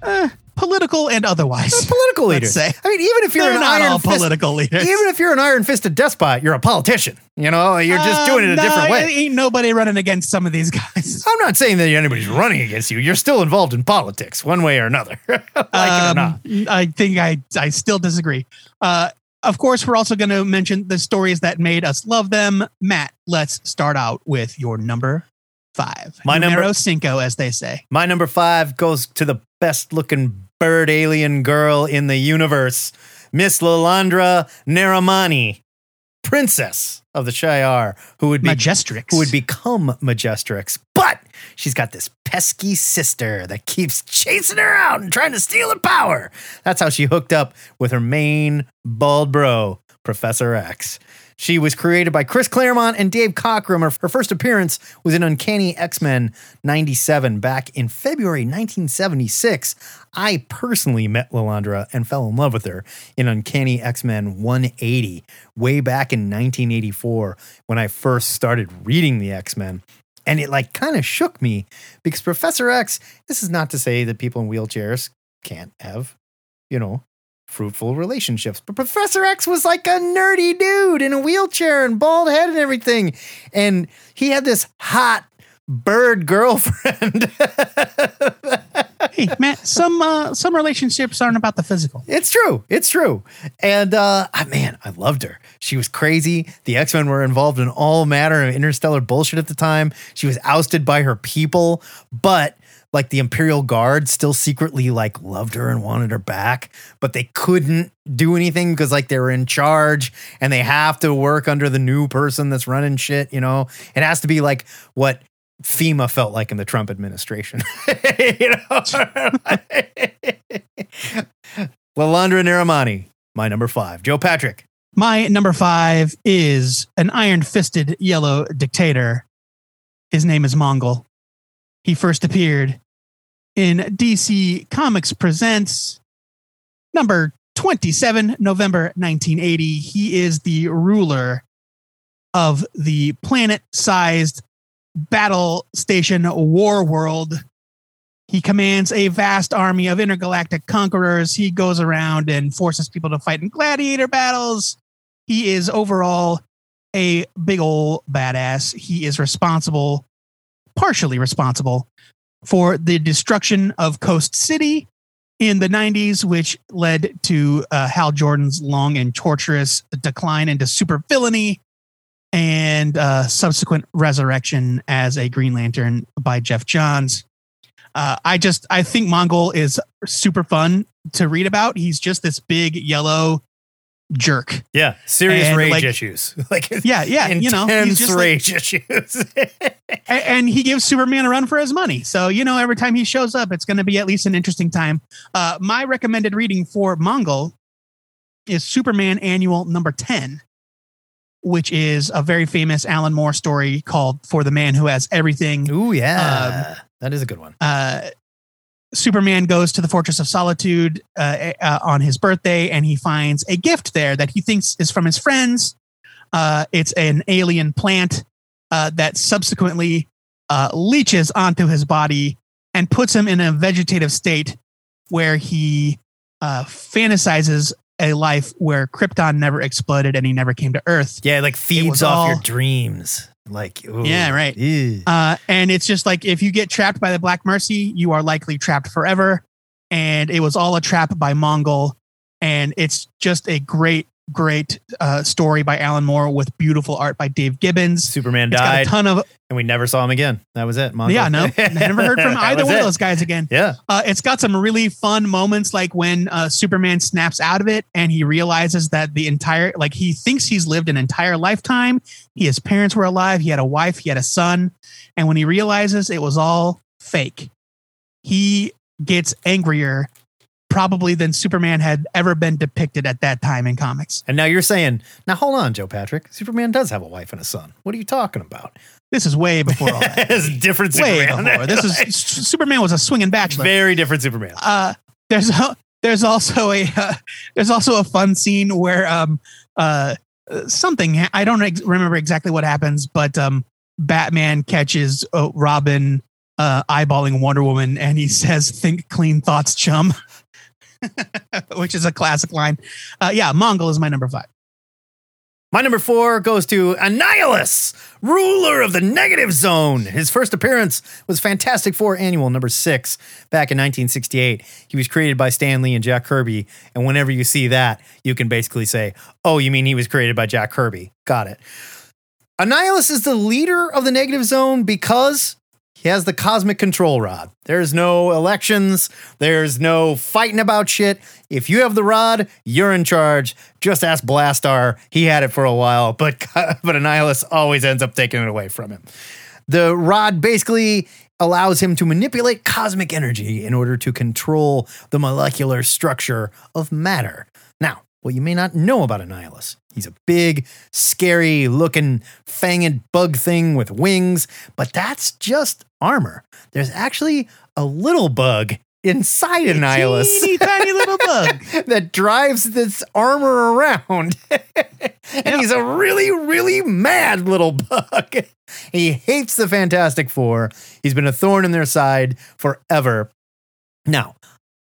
uh, political and otherwise. Political Let's leaders. say. I mean, even if you're They're an not iron all fist- political leaders. Even if you're an iron fisted despot, you're a politician. You know, you're just doing it a Um, different way. Ain't nobody running against some of these guys. I'm not saying that anybody's running against you. You're still involved in politics, one way or another. like it or Um, not. I think I I still disagree. Uh, of course, we're also going to mention the stories that made us love them. Matt, let's start out with your number five. My number- Numero cinco, as they say. My number five goes to the best looking bird alien girl in the universe, Miss Lilandra Neramani, princess of the Shi'ar, who would be Majestrix. who would become Majestrix. But she's got this pesky sister that keeps chasing her out and trying to steal her power. That's how she hooked up with her main bald bro, Professor X. She was created by Chris Claremont and Dave Cockrum. Her, her first appearance was in Uncanny X Men 97 back in February 1976. I personally met Lilandra and fell in love with her in Uncanny X Men 180 way back in 1984 when I first started reading the X Men. And it like kind of shook me because Professor X, this is not to say that people in wheelchairs can't have, you know, fruitful relationships. But Professor X was like a nerdy dude in a wheelchair and bald head and everything. And he had this hot bird girlfriend. hey, Matt, some uh, some relationships aren't about the physical. It's true. It's true. And uh ah, man, I loved her. She was crazy. The X-Men were involved in all manner of interstellar bullshit at the time. She was ousted by her people, but like the Imperial Guard still secretly like loved her and wanted her back, but they couldn't do anything because like they were in charge and they have to work under the new person that's running shit, you know. It has to be like what FEMA felt like in the Trump administration. you know? Lilandra Neramani, my number five. Joe Patrick. My number five is an iron fisted yellow dictator. His name is Mongul. He first appeared in DC Comics Presents number 27, November 1980. He is the ruler of the planet-sized battle station War World. He commands a vast army of intergalactic conquerors. He goes around and forces people to fight in gladiator battles. He is overall a big ol' badass. He is responsible, partially responsible, for the destruction of Coast City in the 90s, which led to uh, Hal Jordan's long and torturous decline into supervillainy and uh, subsequent resurrection as a Green Lantern by Geoff Johns. Uh, I just I think Mongul is super fun to read about. He's just this big yellow jerk. Yeah, serious And, rage like- issues. like Yeah, yeah, you know, intense just like- rage issues. And he gives Superman a run for his money. So you know, every time he shows up, it's going to be at least an interesting time. Uh, my recommended reading for Mongul is Superman Annual Number Ten, which is a very famous Alan Moore story called "For the Man Who Has Everything." Ooh, yeah, that is a good one. uh, Superman goes to the Fortress of Solitude uh, uh, on his birthday, and he finds a gift there that he thinks is from his friends. Uh, it's an alien plant uh, that subsequently uh, leaches onto his body and puts him in a vegetative state where he uh, fantasizes a life where Krypton never exploded and he never came to Earth. Yeah, like feeds off your dreams. Like, ooh, Yeah, right. Uh, and it's just like if you get trapped by the Black Mercy, you are likely trapped forever. And it was all a trap by Mongul. And it's just a great, great uh, story by Alan Moore with beautiful art by Dave Gibbons. Superman It's got a died, ton of and we never saw him again. That was it. Mongo. yeah, no, never heard from either one it. of those guys again. Yeah, Uh, it's got some really fun moments, like when uh, Superman snaps out of it and he realizes that the entire, like, he thinks he's lived an entire lifetime. He, his parents were alive. He had a wife. He had a son. And when he realizes it was all fake, he gets angrier, probably than Superman had ever been depicted at that time in comics. and now you're saying, now hold on, Joe Patrick. Superman does have a wife and a son. What are you talking about? This is way before all that. it's different way Superman. before. This is Superman was a swinging bachelor. very different Superman. uh, there's a, there's also a uh, there's also a fun scene where um uh something I don't ex- remember exactly what happens, but um Batman catches uh, Robin uh, eyeballing Wonder Woman, and he says, "Think clean thoughts, chum," which is a classic line. Uh, yeah, Mongul is my number five. My number four goes to Annihilus, ruler of the negative zone. His first appearance was Fantastic Four Annual number six back in 1968. He was created by Stan Lee and Jack Kirby. And whenever you see that, you can basically say, oh, you mean he was created by Jack Kirby? Got it. Annihilus is the leader of the negative zone because he has the cosmic control rod. There's no elections, there's no fighting about shit. If you have the rod, you're in charge. Just ask Blastar. He had it for a while, but but Annihilus always ends up taking it away from him. The rod basically allows him to manipulate cosmic energy in order to control the molecular structure of matter. Now, what you may not know about Annihilus, he's a big, scary looking fanged bug thing with wings, but that's just armor. There's actually a little bug inside Annihilus Teeny tiny little bug. that drives this armor around. and he's a really, really mad little bug. he hates the Fantastic Four. He's been a thorn in their side forever. Now,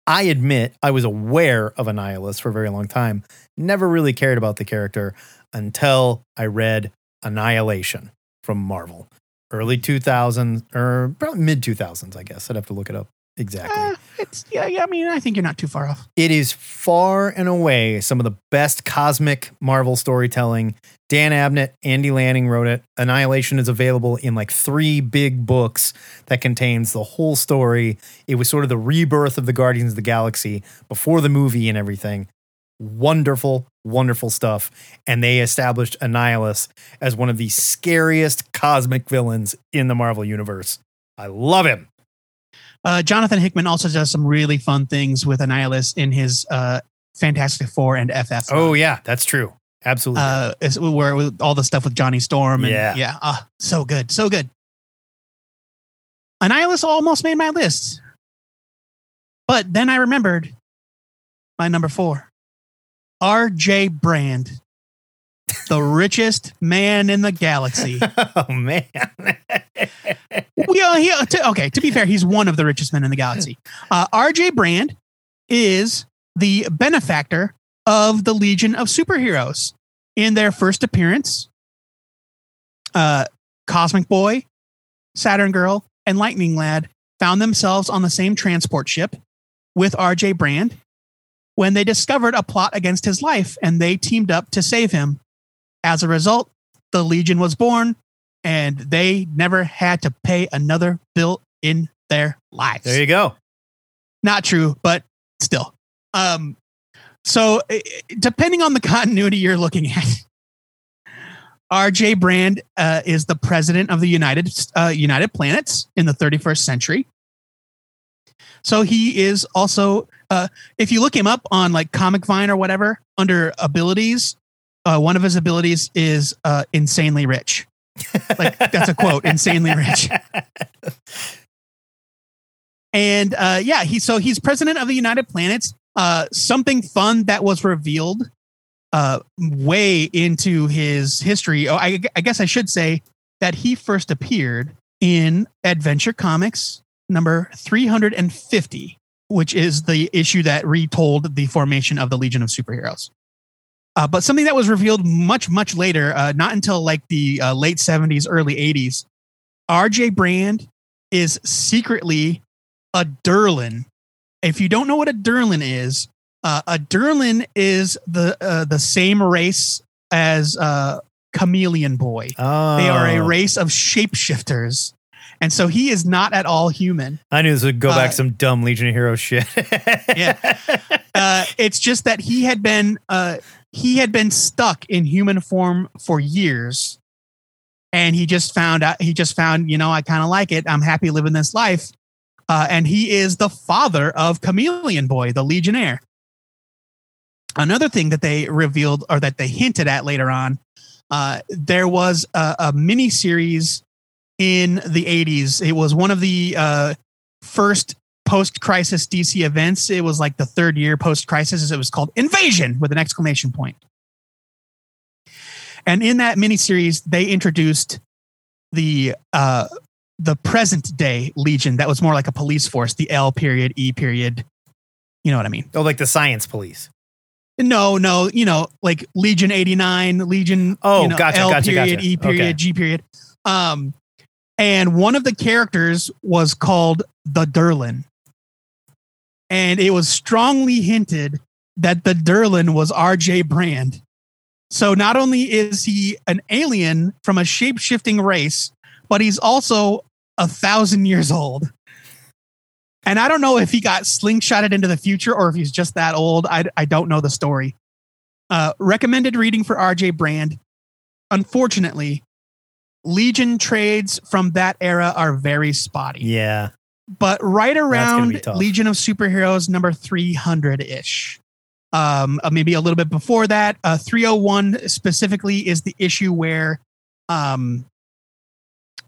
I admit I was aware of Annihilus for a very long time. Never really cared about the character until I read Annihilation from Marvel. Early 2000s, or probably mid 2000s, I guess. I'd have to look it up exactly. Uh, it's yeah, yeah. I mean, I think you're not too far off. It is far and away some of the best cosmic Marvel storytelling. Dan Abnett, Andy Lanning wrote it. Annihilation is available in like three big books that contains the whole story. It was sort of the rebirth of the Guardians of the Galaxy before the movie and everything. Wonderful, wonderful stuff. And they established Annihilus as one of the scariest cosmic villains in the Marvel universe. I love him. Uh, Jonathan Hickman also does some really fun things with Annihilus in his uh, Fantastic Four and FF. Oh, yeah, that's true. Absolutely. uh, where with all the stuff with Johnny Storm and Yeah. yeah, ah, so good, so good. Annihilus almost made my list, but then I remembered my number four, R.J. Brand. the richest man in the galaxy. Oh man. well, he, to, okay, to be fair, he's one of the richest men in the galaxy. Uh, RJ Brand is the benefactor of the Legion of Superheroes. In their first appearance, uh, Cosmic Boy, Saturn Girl, and Lightning Lad found themselves on the same transport ship with RJ Brand when they discovered a plot against his life and they teamed up to save him. As a result, the Legion was born and they never had to pay another bill in their lives. There you go. Not true, but still. Um, so, depending on the continuity you're looking at, RJ Brand uh, is the president of the United uh, United Planets in the 31st century. So he is also, uh, if you look him up on like Comic Vine or whatever, under abilities, uh, one of his abilities is uh, insanely rich. Like that's a quote, insanely rich. And uh, yeah, he so he's president of the United Planets. Uh, something fun that was revealed uh, way into his history. Oh, I, I guess I should say that he first appeared in Adventure Comics number 350, which is the issue that retold the formation of the Legion of Superheroes. Uh, but something that was revealed much, much later, uh, not until like the uh, late 70s, early 80s, RJ Brand is secretly a Durlan. If you don't know what a Durlan is, uh, a Durlan is the uh, the same race as uh, Chameleon Boy. Oh. They are a race of shapeshifters. And so he is not at all human. I knew this would go back Uh, some dumb Legion of Heroes shit. Yeah. Uh, it's just that he had been uh, he had been stuck in human form for years, and he just found out. He just found, you know, I kind of like it. I'm happy living this life. Uh, and he is the father of Chameleon Boy, the Legionnaire. Another thing that they revealed or that they hinted at later on, uh, there was a, a mini series in the 80s. It was one of the uh, first post crisis DC events. It was like the third year post crisis. It was called Invasion with an exclamation point. And in that miniseries, they introduced the uh, the present day Legion that was more like a police force, the L period, E period. You know what I mean? oh, like the science police. No, no, you know, like Legion 89, Legion Oh, you know, gotcha, L gotcha, period, gotcha. E period, Okay. G period. Um, and one of the characters was called the Durlan. And it was strongly hinted that the Durlan was RJ Brand. So not only is he an alien from a shape shifting race, but he's also a thousand years old. And I don't know if he got slingshotted into the future or if he's just that old. I, I don't know the story. Uh, recommended reading for RJ Brand. Unfortunately, Legion trades from that era are very spotty. Yeah. But right around. Legion of Superheroes number 300 ish. Um, uh, maybe a little bit before that. Uh, 301 specifically is the issue where um,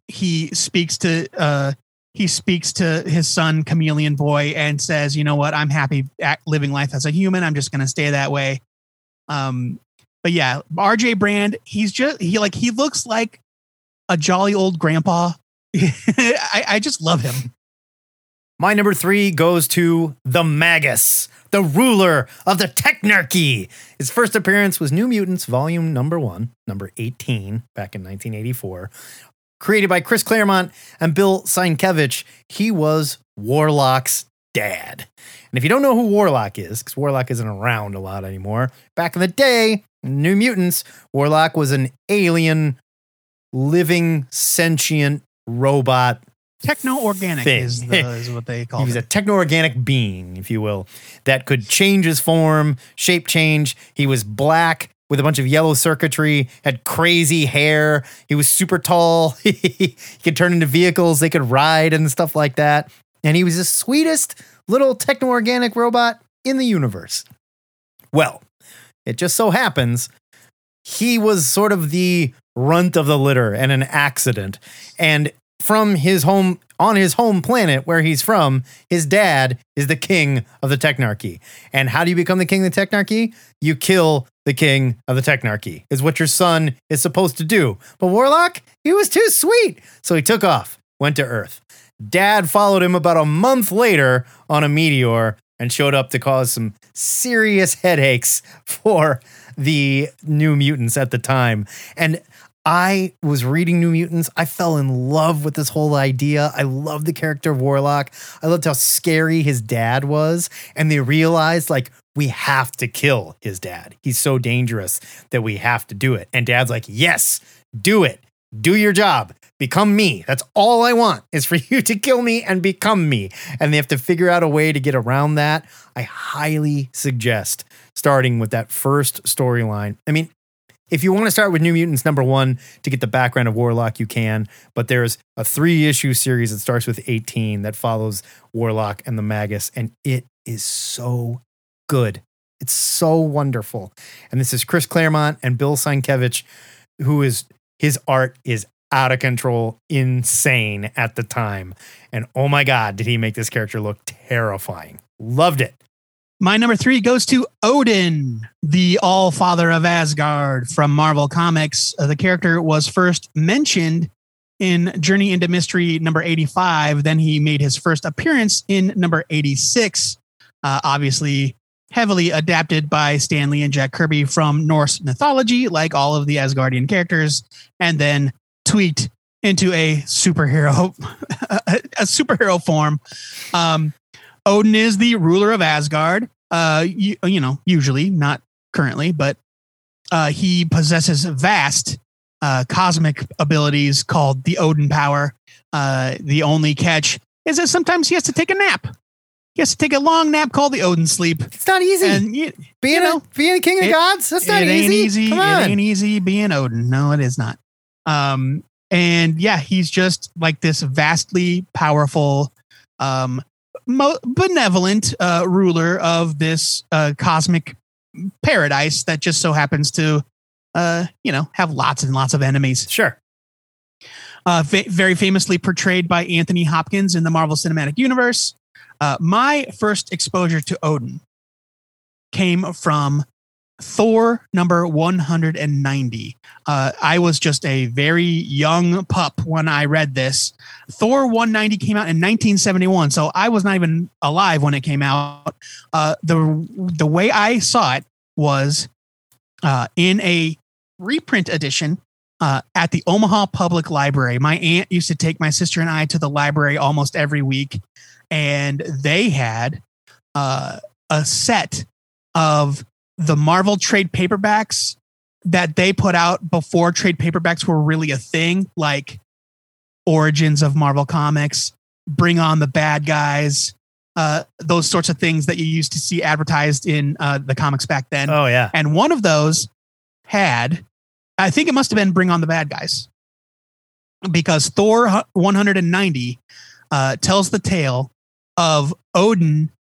he speaks to uh, he speaks to his son Chameleon Boy and says, "You know what? I'm happy living life as a human. I'm just going to stay that way." Um, but yeah, RJ Brand, he's just he like he looks like a jolly old grandpa. I, I just love him. My number three goes to the Magus, the ruler of the Technarchy. His first appearance was New Mutants, volume number one, number 18, back in 1984. Created by Chris Claremont and Bill Sienkiewicz, he was Warlock's dad. And if you don't know who Warlock is, because Warlock isn't around a lot anymore, back in the day, New Mutants, Warlock was an alien, living, sentient robot Techno organic is, is what they call he was it. a techno-organic being, if you will, that could change his form, shape change. He was black with a bunch of yellow circuitry, had crazy hair. He was super tall. he could turn into vehicles they could ride and stuff like that. And he was the sweetest little techno-organic robot in the universe. Well, it just so happens he was sort of the runt of the litter and an accident. And from his home on his home planet where he's from, his dad is the king of the Technarchy. And how do you become the king of the Technarchy? You kill the king of the Technarchy, is what your son is supposed to do. But Warlock, he was too sweet. So he took off, went to Earth. Dad followed him about a month later on a meteor and showed up to cause some serious headaches for the New Mutants at the time. And I was reading New Mutants. I fell in love with this whole idea. I loved the character of Warlock. I loved how scary his dad was. And they realized, like, we have to kill his dad. He's so dangerous that we have to do it. And dad's like, yes, do it. Do your job. Become me. That's all I want is for you to kill me and become me. And they have to figure out a way to get around that. I highly suggest starting with that first storyline. I mean, if you want to start with New Mutants number one to get the background of Warlock, you can. But there's a three issue series that starts with 18 that follows Warlock and the Magus, and it is so good. It's so wonderful. And this is Chris Claremont and Bill Sienkiewicz, who is his art is out of control, insane at the time. And oh my God, did he make this character look terrifying? Loved it. My number three goes to Odin, the All Father of Asgard from Marvel Comics. Uh, the character was first mentioned in Journey into Mystery number 85. Then he made his first appearance in number 86. Uh, obviously, heavily adapted by Stan Lee and Jack Kirby from Norse mythology, like all of the Asgardian characters, and then tweaked into a superhero, a superhero form. Um, Odin is the ruler of Asgard. Uh, you, you know, usually not currently, but uh, he possesses vast uh, cosmic abilities called the Odin power. Uh, the only catch is that sometimes he has to take a nap. He has to take a long nap called the Odin sleep. It's not easy. And you, being, you know, a, being a king of it- gods, that's not it easy. ain't easy. Come It ain't easy being Odin. No, it is not. Um, and yeah, he's just like this vastly powerful, um, mo- benevolent uh, ruler of this uh, cosmic paradise that just so happens to, uh, you know, have lots and lots of enemies. Sure. Uh, fa- very famously portrayed by Anthony Hopkins in the Marvel Cinematic Universe. Uh, my first exposure to Odin came from Thor number 190. Uh, I was just a very young pup when I read this. Thor 190 came out in 1971, so I was not even alive when it came out. Uh, the the way I saw it was uh, in a reprint edition uh, at the Omaha Public Library. My aunt used to take my sister and I to the library almost every week, and they had uh, a set of the Marvel trade paperbacks that they put out before trade paperbacks were really a thing, like Origins of Marvel Comics, Bring On the Bad Guys, uh, those sorts of things that you used to see advertised in uh, the comics back then. Oh, yeah. And one of those had, I think it must have been Bring On the Bad Guys, because Thor 190 uh, tells the tale of Odin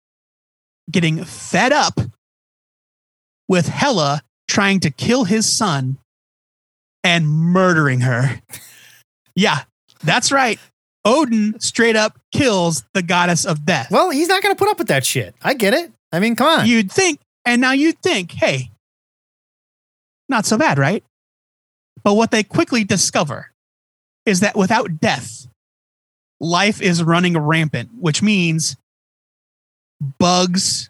getting fed up with Hela trying to kill his son and murdering her. yeah, that's right. Odin straight up kills the goddess of death. Well, he's not going to put up with that shit. I get it. I mean, come on. You'd think, and now you'd think, hey, not so bad, right? But what they quickly discover is that without death, life is running rampant, which means bugs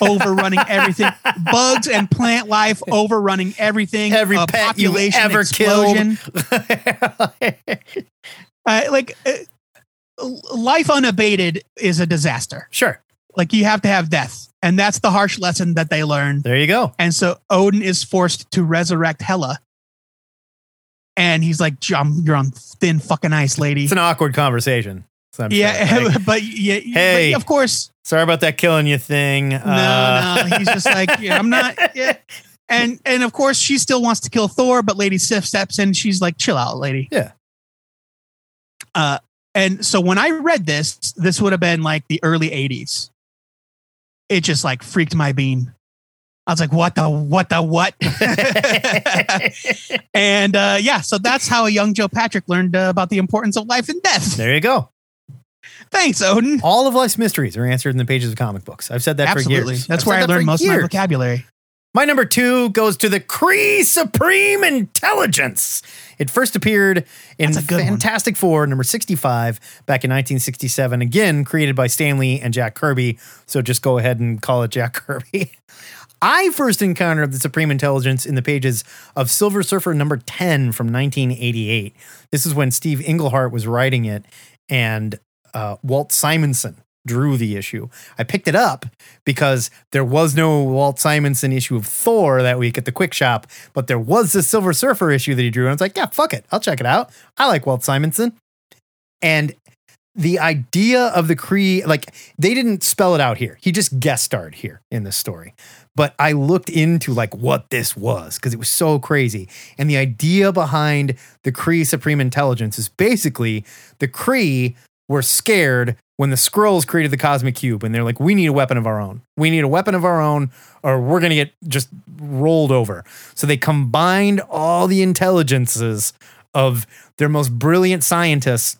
overrunning everything. bugs and plant life overrunning everything. Every a pet population ever explosion. killed. Uh, like uh, life unabated is a disaster. sure. Like you have to have death, and that's the harsh lesson that they learn. There you go. And so Odin is forced to resurrect Hela. And he's like, "Jum, you're on thin fucking ice, lady. It's an awkward conversation. I'm yeah, sure. Like, but yeah, Hey. but of course, sorry about that killing you thing. Uh, no, no. He's just like, yeah, I'm not. Yeah. And and of course, she still wants to kill Thor, but Lady Sif steps in. She's like, chill out, lady. Yeah. Uh, and so when I read this, this would have been like the early '80s. It just like freaked my bean. I was like, what the what the what? and uh, yeah, so that's how a young Joe Patrick learned uh, about the importance of life and death. There you go. Thanks, Odin. All of life's mysteries are answered in the pages of comic books. I've said that for Absolutely. years. That's I've where I that learned for most of my vocabulary. My number two goes to the Kree Supreme Intelligence. It first appeared in That's a good one. Fantastic Four, number 65, back in 1967. Again, created by Stan Lee and Jack Kirby. So just go ahead and call it Jack Kirby. I first encountered the Supreme Intelligence in the pages of Silver Surfer number 10 from 1988. This is when Steve Englehart was writing it and uh, Walt Simonson drew the issue. I picked it up because there was no Walt Simonson issue of Thor that week at the Kwik Shop, but there was the Silver Surfer issue that he drew. And I was like, yeah, fuck it. I'll check it out. I like Walt Simonson. And the idea of the Kree, like they didn't spell it out here. He just guest starred here in this story. But I looked into like what this was because it was so crazy. And the idea behind the Kree Supreme Intelligence is basically the Kree were scared when the Skrulls created the Cosmic Cube and they're like, we need a weapon of our own. We need a weapon of our own or we're to get just rolled over. So they combined all the intelligences of their most brilliant scientists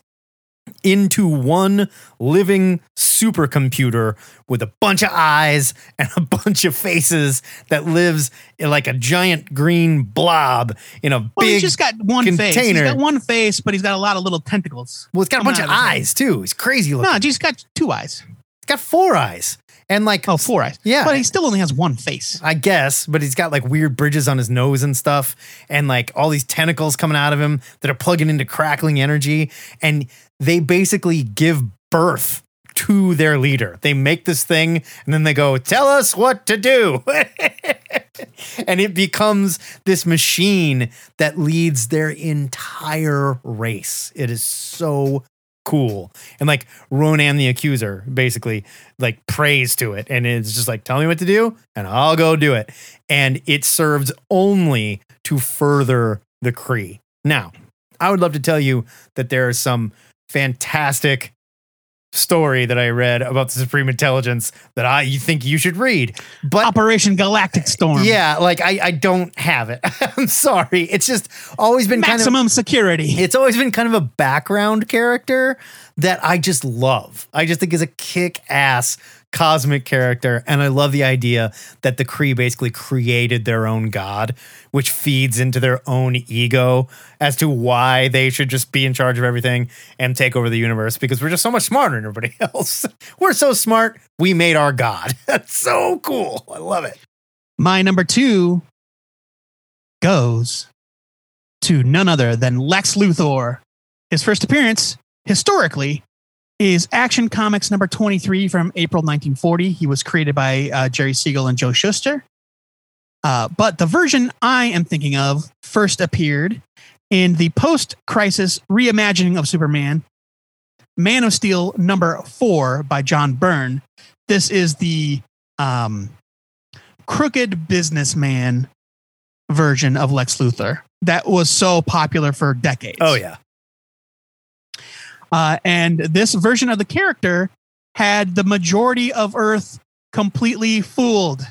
into one living supercomputer with a bunch of eyes and a bunch of faces that lives in like a giant green blob in a Well, big he's just got one face. He's container. got one face, but he's got a lot of little tentacles. well, it's got a bunch of his head. eyes too. He's crazy looking. No, he's got two eyes. He's got four eyes and like Oh, four eyes. Yeah. But he still only has one face. I guess, but he's got like weird bridges on his nose and stuff, and like all these tentacles coming out of him that are plugging into crackling energy. And they basically give birth to their leader. They make this thing and then they go, Tell us what to do. and it becomes this machine that leads their entire race. It is so cool. And like Ronan the accuser basically like prays to it and it's just like tell me what to do and I'll go do it. And it serves only to further the Kree. Now, I would love to tell you that there is some fantastic story that I read about the Supreme Intelligence that I you think you should read. But Operation Galactic Storm. yeah, like I, I don't have it. I'm sorry. It's just always been kind of Maximum security. it's always been kind of a background character that I just love. I just think is a kick ass cosmic character. And I love the idea that the Kree basically created their own god, which feeds into their own ego as to why they should just be in charge of everything and take over the universe because we're just so much smarter than everybody else. We're so smart, we made our god. That's so cool. I love it. My number two goes to none other than Lex Luthor. His first appearance, historically, is Action Comics number 23 from April 1940. He was created by uh, Jerry Siegel and Joe Shuster. Uh, but the version I am thinking of first appeared in the post crisis reimagining of Superman, Man of Steel number four by John Byrne. This is the um, crooked businessman version of Lex Luthor that was so popular for decades. Oh, yeah. Uh, and this version of the character had the majority of Earth completely fooled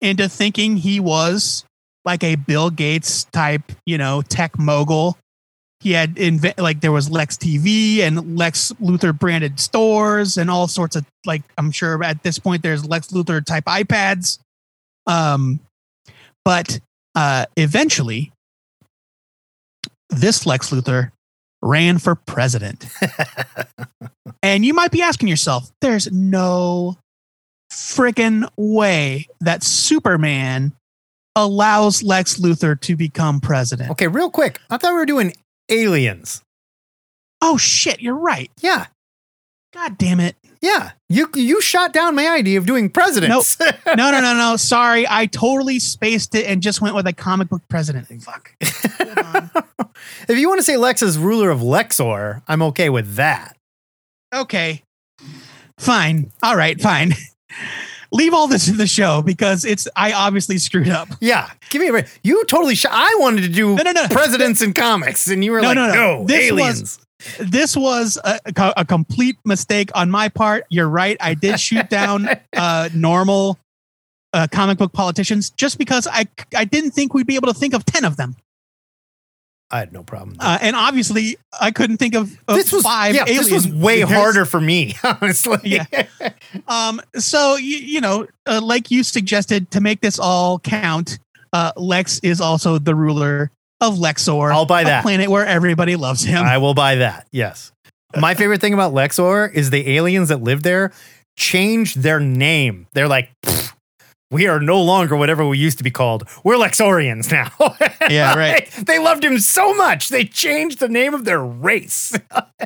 into thinking he was like a Bill Gates type, you know, tech mogul. He had invent like there was Lex TV and Lex Luthor branded stores and all sorts of like I'm sure at this point there's Lex Luthor type iPads. Um, but uh, eventually, this Lex Luthor ran for president. and you might be asking yourself, there's no friggin' way that Superman allows Lex Luthor to become president. Okay, real quick. I thought we were doing aliens. Oh shit, you're right. Yeah. God damn it. Yeah, you you shot down my idea of doing presidents. No, no, no, no. Sorry. I totally spaced it and just went with a comic book president. Fuck. If you want to say Lex is ruler of Lexor, I'm okay with that. Okay. Fine. All right, fine. Leave all this in the show because it's I obviously screwed up. Yeah, give me a break. You totally shot. I wanted to do No, no, no. presidents in comics, and you were No, like, no, no, no. This was- aliens. This was a, a, complete mistake on my part. You're right. I did shoot down uh, normal uh, comic book politicians just because I I didn't think we'd be able to think of ten of them, I had no problem. uh, and obviously I couldn't think of, of this was five. yeah, this was way figures. harder for me, honestly. Yeah. Um, so you, you know, uh, like you suggested, to make this all count, uh, Lex is also the ruler of Lexor. I'll buy a that. planet where everybody loves him. I will buy that. Yes. My favorite thing about Lexor is the aliens that live there changed their name. They're like, we are no longer whatever we used to be called. We're Lexorians now. Yeah, right. they loved him so much they changed the name of their race.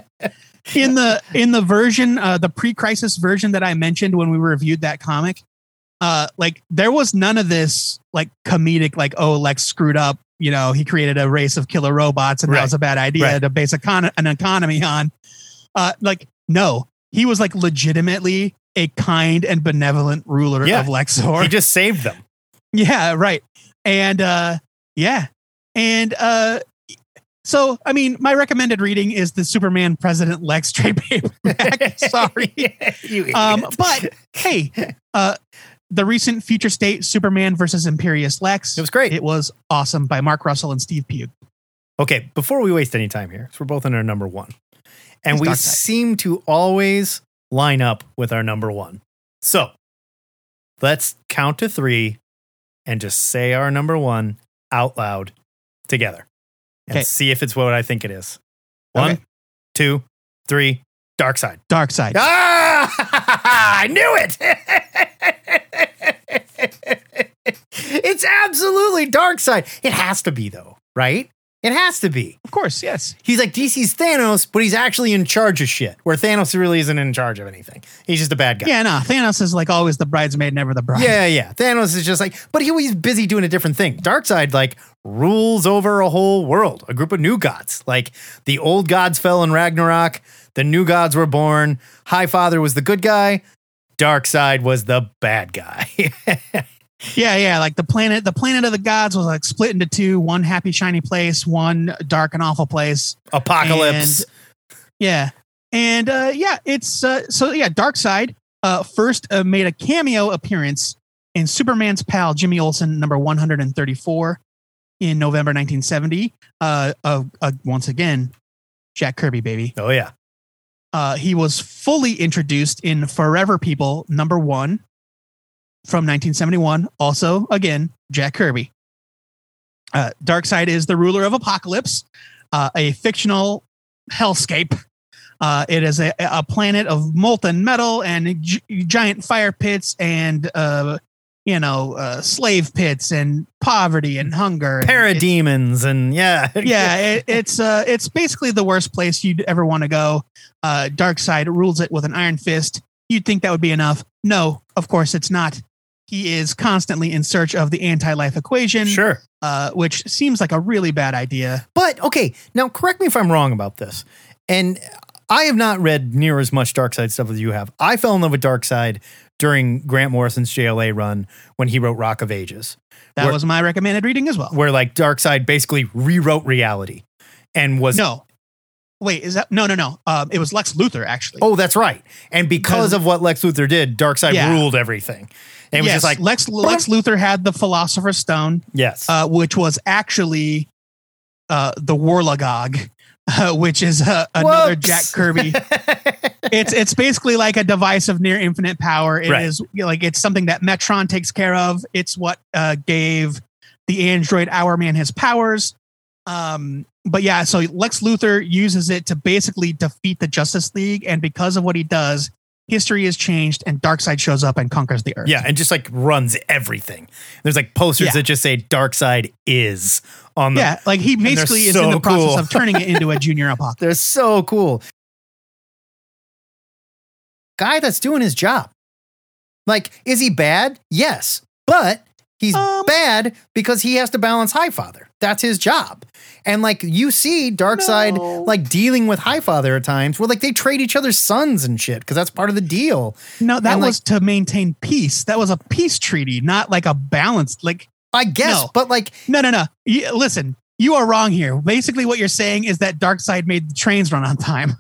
in the in the version, uh, the pre-crisis version that I mentioned when we reviewed that comic, uh, like there was none of this like comedic, like oh Lex screwed up. You know, he created a race of killer robots, and Right. that was a bad idea Right. to base econ- an economy on. Uh, like no, he was like legitimately a kind and benevolent ruler Yeah. of Lexor. he just saved them. Yeah, right. And uh yeah. And uh so I mean my recommended reading is the Superman President Lex trade paperback. Sorry. You Um but hey, uh the recent future state Superman versus Imperious Lex. It was great. It was awesome by Mark Russell and Steve Pugh. Okay, before we waste any time here, so we're both in our number one. And It's we seem to always line up with our number one. So let's count to three and just say our number one out loud together and Okay. see if it's what I think it is. One, Okay. two, three, dark side. Darkseid. Ah, I knew it. it's absolutely Darkseid. It has to be though, right? It has to be. Of course, yes. He's like DC's Thanos, but he's actually in charge of shit. Where Thanos really isn't in charge of anything. He's just a bad guy. Yeah, no. Thanos is like always the bridesmaid, never the bride. Yeah, yeah. Thanos is just like, but he was busy doing a different thing. Darkseid like rules over a whole world, a group of new gods. Like the old gods fell in Ragnarok, the new gods were born. High Father was the good guy. Darkseid was the bad guy. Yeah, yeah. Like the planet, the planet of the gods was like split into two: one happy, shiny place, one dark and awful place. Apokolips. Yeah, and uh, yeah, it's uh, so yeah. Darkseid uh, first uh, made a cameo appearance in Superman's pal Jimmy Olsen number one hundred and thirty four in November nineteen seventy. Uh, uh, uh, once again, Jack Kirby, baby. oh yeah. Uh, he was fully introduced in Forever People number one from 1971. Also, again, Jack Kirby. Uh, Darkseid is the ruler of Apokolips, uh, a fictional hellscape. Uh, it is a, a planet of molten metal and gi- giant fire pits and, uh, you know, uh, slave pits and poverty and hunger. and Parademons and yeah. yeah, it, it's uh, it's basically the worst place you'd ever want to go. Uh, Darkseid rules it with an iron fist. You'd think that would be enough. No, of course it's not. He is constantly in search of the anti-life equation, Sure. uh, which seems like a really bad idea. But okay, now correct me if I'm wrong about this. And I have not read near as much Darkseid stuff as you have. I fell in love with Darkseid during Grant Morrison's JLA run when he wrote Rock of Ages, That Where- was my recommended reading as well. where like Darkseid basically rewrote reality and was No, wait, is that no, no, no? Um, it was Lex Luthor actually. Oh, that's right. And because of what Lex Luthor did, Darkseid Yeah. ruled everything. And it was yes, just like Lex Lex Luthor had the Philosopher's Stone, yes. uh, which was actually uh, the Worlogog, uh, which is uh, another Whoops. Jack Kirby. it's it's basically like a device of near infinite power. It is Right. you know, like it's something that Metron takes care of. It's what uh, gave the android Hourman his powers. Um, but yeah, so Lex Luthor uses it to basically defeat the Justice League, and because of what he does, history is changed, and Darkseid shows up and conquers the Earth. Yeah, and just like runs everything. There's like posters Yeah. that just say Darkseid is on the yeah, like he basically is so in the process of turning it into a junior Apokolips. They're so cool. Guy that's doing his job. Like, is he bad? Yes. But he's Um, bad because he has to balance Highfather. That's his job. And like you see Darkseid No. like dealing with Highfather at times where like they trade each other's sons and shit because that's part of the deal. No, that And, like- was to maintain peace. That was a peace treaty, not like a balanced. Like I guess, No. but like No, no, no. You, listen, you are wrong here. Basically, what you're saying is that Darkseid made the trains run on time.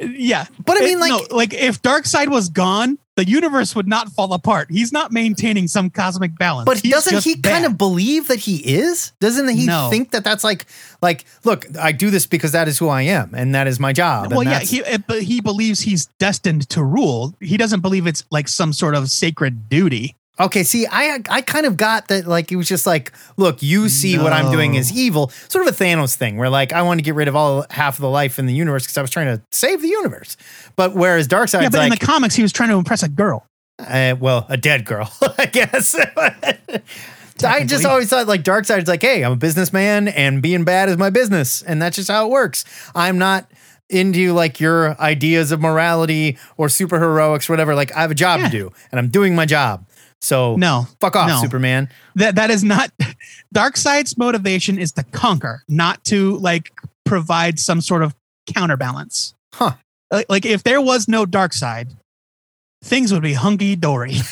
Yeah. But I It- mean, like, no, like if Darkseid was gone, the universe would not fall apart. He's not maintaining some cosmic balance. but He's doesn't he kind of believe that he is? Doesn't he No. think that that's like, like, look, I do this because that is who I am and that is my job. Well, yeah, he uh, but he believes he's destined to rule. He doesn't believe it's like some sort of sacred duty. Okay, see, I I kind of got that like it was just like, look, you see what I'm doing is evil, sort of a Thanos thing, where like I want to get rid of all half of the life in the universe because I was trying to save the universe. But whereas Darkseid's yeah, but in the comics, he was trying to impress a girl. uh, well, a dead girl, I guess. I just always thought like Darkseid's like, hey, I'm a businessman and being bad is my business, and that's just how it works. I'm not into like your ideas of morality or superheroics, or whatever. Like I have a job Yeah. to do, and I'm doing my job. So No, fuck off, no. Superman. That that is not Darkseid's motivation is to conquer, not to like provide some sort of counterbalance. Huh. Like, like if there was no Darkseid, things would be hunky dory.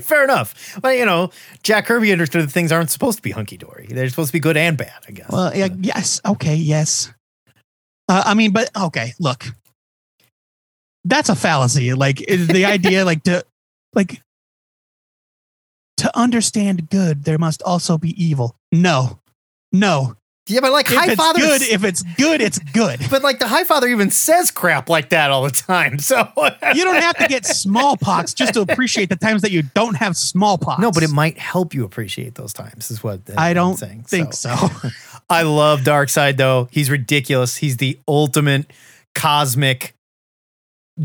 Fair enough. But you know, Jack Kirby understood that things aren't supposed to be hunky dory. They're supposed to be good and bad, I guess. Well, yeah, yes, okay, yes. Uh, I mean, but okay, look, that's a fallacy. Like the idea, like to, like, to understand good, there must also be evil. No, no. yeah, but like If High it's Father, good, if it's good, it's good. but like the High Father even says crap like that all the time. So You don't have to get smallpox just to appreciate the times that you don't have smallpox. no, but it might help you appreciate those times. Is what I don't saying. think so. I love Darkseid though. He's ridiculous. He's the ultimate cosmic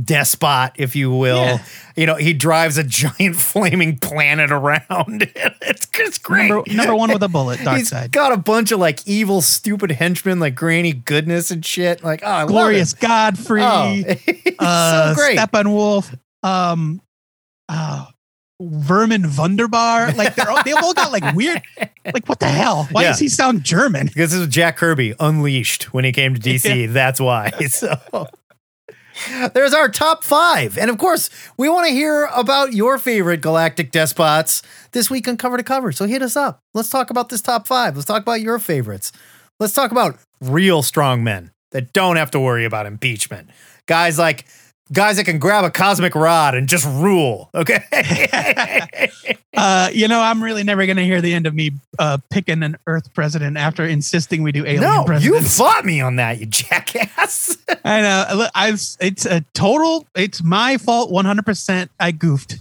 despot, if you will. Yeah. You know, he drives a giant flaming planet around. it's, it's great. number, number one with a bullet, dark He's side. got a bunch of like evil, stupid henchmen like Granny Goodness and shit. Like, oh, I Glorious. Godfrey, Oh, uh, so great. Steppenwolf, um, uh, Vermin Vundabar. Like they're all, they've all got like weird. Like what the hell? Why Yeah. does he sound German? because this is Jack Kirby unleashed when he came to DC. That's why. So there's our top five. And of course, we want to hear about your favorite galactic despots this week on cover to cover. So hit us up. Let's talk about this top five. Let's talk about your favorites. Let's talk about real strong men that don't have to worry about impeachment. Guys like guys that can grab a cosmic rod and just rule. Okay. Uh, you know, I'm really never going to hear the end of me uh, picking an Earth president after insisting we do alien no, you fought me on that, you jackass. I know. I've. It's a total. It's my fault. 100. percent I goofed.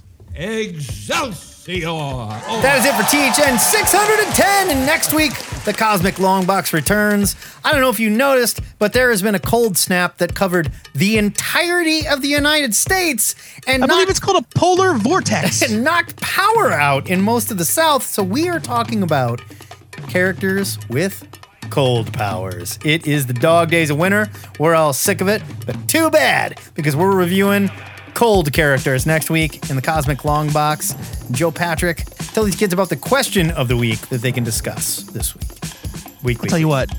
Excelsior! Oh, That is it for THN 610. And next week, the Cosmic Long Box returns. I don't know if you noticed, but there has been a cold snap that covered the entirety of the United States and I believe it's called a polar vortex. and knocked power out in most of the South. So we are talking about characters with cold powers. It is the dog days of winter. We're all sick of it, but too bad because we're reviewing cold characters next week in the Cosmic Long Box. Joe Patrick, tell these kids about the question of the week that they can discuss this week. Week, I'll tell you what.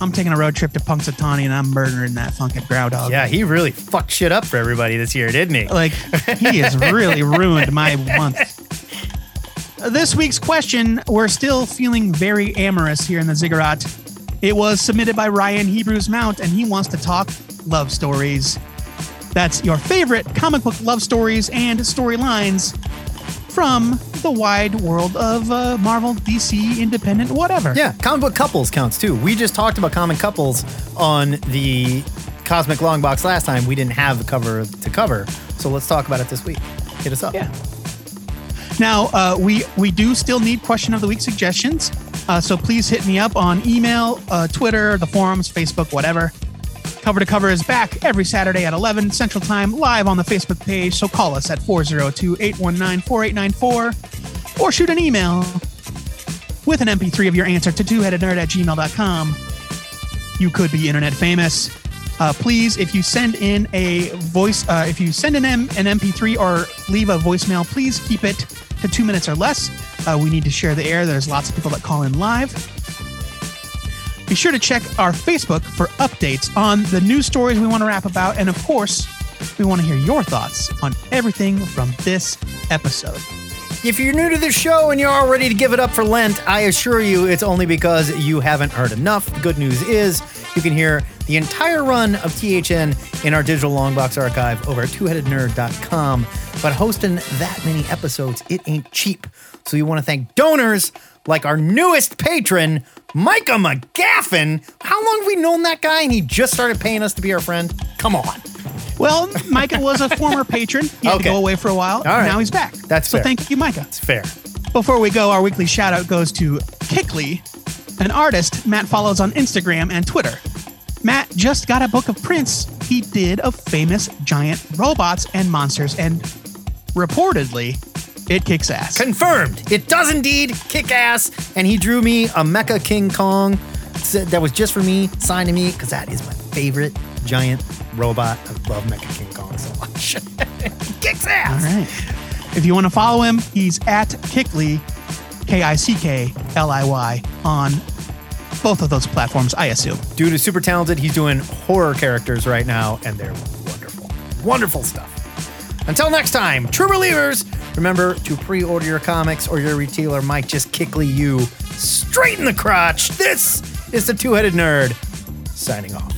I'm taking a road trip to Punxsutawney and I'm murdering that fucking brow dog. Yeah, he really fucked shit up for everybody this year, didn't he? Like, he has really ruined my month. This week's question, we're still feeling very amorous here in the Ziggurat. It was submitted by Ryan Hebrews Mount, and he wants to talk love stories. That's your favorite comic book love stories and storylines from the wide world of uh, Marvel, DC, independent, whatever. Yeah, comic book couples counts too. We just talked about comic couples on the Cosmic Long Box last time. We didn't have the cover to cover, so let's talk about it this week. Hit us up. Yeah. Now, uh, we we do still need question of the week suggestions, uh, so please hit me up on email, uh, Twitter, the forums, Facebook, whatever. Cover to Cover is back every Saturday at 11 Central Time, live on the Facebook page. So call us at 402 819 4894 or shoot an email with an MP3 of your answer to twoheadednerd at gmail.com. You could be internet famous. Uh, please, if you send in a voice, uh, if you send an, M- an MP3 or leave a voicemail, please keep it to two minutes or less. Uh, we need to share the air. There's lots of people that call in live. Be sure to check our Facebook for updates on the news stories we want to rap about. And of course, we want to hear your thoughts on everything from this episode. If you're new to this show and you're all ready to give it up for Lent, I assure you it's only because you haven't heard enough. The good news is You can hear the entire run of THN in our digital longbox archive over at twoheadednerd.com. But hosting that many episodes, it ain't cheap. So you want to thank donors like our newest patron, Micah McGaffin. How long have we known that guy and he just started paying us to be our friend? Come on. Well, Micah was a former patron. He had Okay. to go away for a while. right. Now he's back. That's so fair. thank you, Micah. It's fair. Before we go, our weekly shout out goes to Kickley, an artist Matt follows on Instagram and Twitter. Matt just got a book of prints he did of famous giant robots and monsters, and reportedly, it kicks ass. Confirmed. It does indeed kick ass. And he drew me a Mecha King Kong that was just for me, signed to me, because that is my favorite giant robot. I love Mecha King Kong so much. Kicks ass. All right. If you want to follow him, he's at Kickley, K I C K L I Y, on both of those platforms, I assume. Dude is super talented. He's doing horror characters right now, and they're wonderful. Wonderful stuff. Until next time, true believers, remember to pre order your comics or your retailer might just kickly you straight in the crotch. This is the Two Headed Nerd signing off.